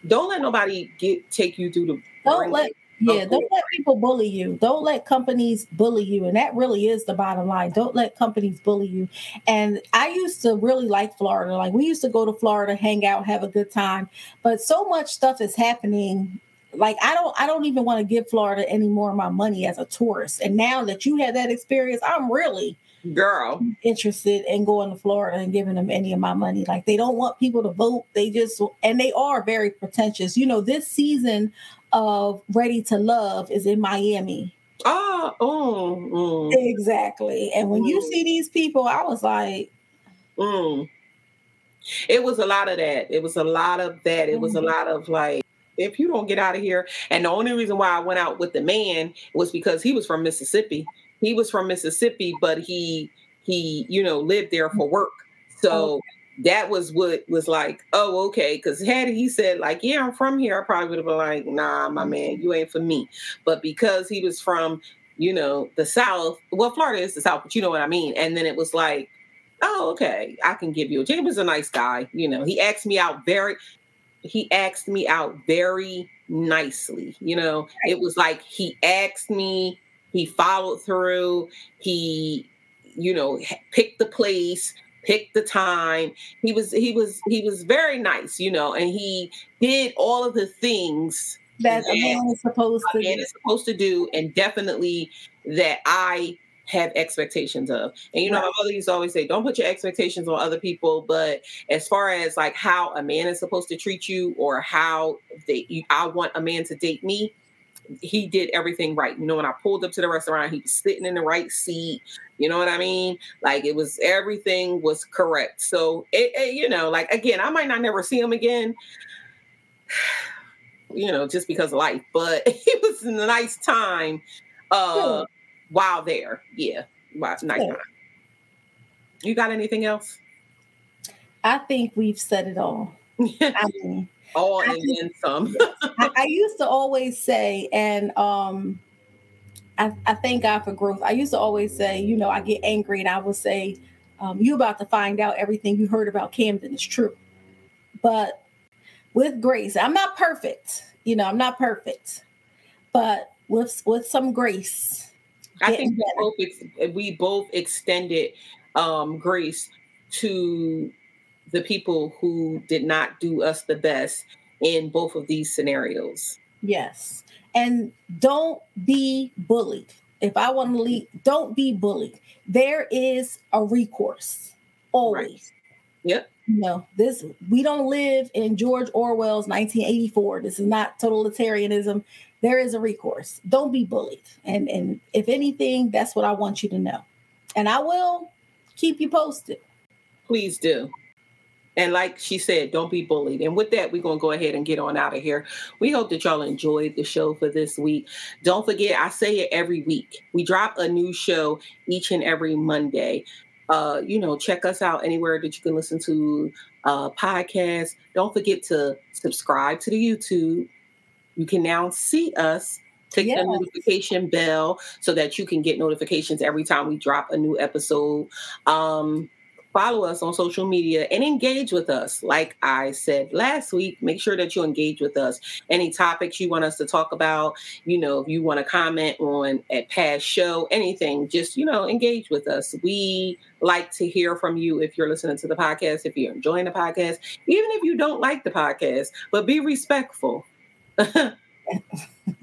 don't let nobody get take you through the don't let yeah don't let people bully you. Don't let companies bully you and that really is the bottom line. Don't let companies bully you. And i used to really like florida. Like we used to go to florida hang out have a good time. But so much stuff is happening. Like i don't i don't even want to give florida any more of my money as a tourist. And now that you had that experience i'm really girl interested in going to Florida and giving them any of my money. Like they don't want people to vote. They just and they are very pretentious. You know, this season of Ready to Love is in Miami. Oh, oh, mm. exactly. And when mm. you see these people, I was like, mm. it was a lot of that. It was a lot of that. It mm-hmm. was a mm-hmm. lot of like, if you don't get out of here. And the only reason why I went out with the man was because he was from Mississippi he was from Mississippi, but he he you know lived there for work. So oh. that was what was like, oh okay. Because had he said like, yeah, I'm from here, I probably would have been like, nah, my mm-hmm. man, you ain't for me. But because he was from you know the South, well, Florida is the South, but you know what I mean. And then it was like, oh okay, I can give you. James was a nice guy. You know, he asked me out very. He asked me out very nicely. You know, it was like he asked me he followed through. He, you know, picked the place, picked the time. He was he was he was very nice, you know, and he did all of the things that, a man is supposed to man do. is supposed to do, and definitely that I have expectations of. And you know, right. my mother used to always say, "Don't put your expectations on other people." But as far as like how a man is supposed to treat you, or how they, I want a man to date me, he did everything right. You know, when I pulled up to the restaurant, he was sitting in the right seat. You know what I mean? Like it was everything was correct. So it, it, you know, like again, I might not never see him again. You know, just because of life, but it was a nice time uh while there. Yeah. Nice time. You got anything else? I think we've said it all. I mean, all and then some. I, I, used to always say, and um, I, I, thank God for growth. I used to always say, you know, I get angry and I would say, um, you about to find out everything you heard about Camden is true. But with grace, I'm not perfect. You know, I'm not perfect, but with with some grace. I think we both, we both extended um, grace to the people who did not do us the best in both of these scenarios. Yes. And don't be bullied. If I want to leave, don't be bullied. There is a recourse always. Right. Yep. No, this we don't live in George Orwell's 1984. This is not totalitarianism. there is a recourse. Don't be bullied. And and if anything, that's what I want you to know. And I will keep you posted. Please do. And like she said, don't be bullied. And with that, we're going to go ahead and get on out of here. We hope that y'all enjoyed the show for this week. Don't forget, I say it every week. We drop a new show each and every Monday. Uh, you know, check us out anywhere that you can listen to uh, podcasts. Don't forget to subscribe to the YouTube. You can now see us. Click Yes. the notification bell so that you can get notifications every time we drop a new episode. Um, follow us on social media and engage with us. Like I said last week, make sure that you engage with us. Any topics you want us to talk about, you know, if you want to comment on a past show, anything, just, you know, engage with us. We like to hear from you if you're listening to the podcast, if you're enjoying the podcast, even if you don't like the podcast, but be respectful.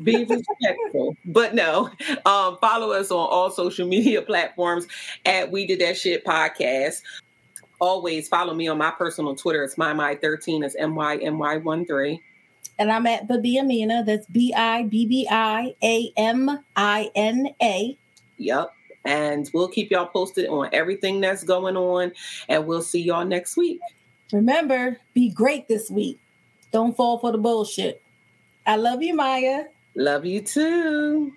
be respectful. But no, um, follow us on all social media platforms at We Did That Shit Podcast. Always follow me on my personal Twitter. It's my my 13 It's M Y M Y 13 And I'm at Babi Amina. That's B I B B I A M I N A. Yep. And we'll keep y'all posted on everything that's going on. And we'll see y'all next week. Remember, be great this week. Don't fall for the bullshit. I love you, Maya. Love you too.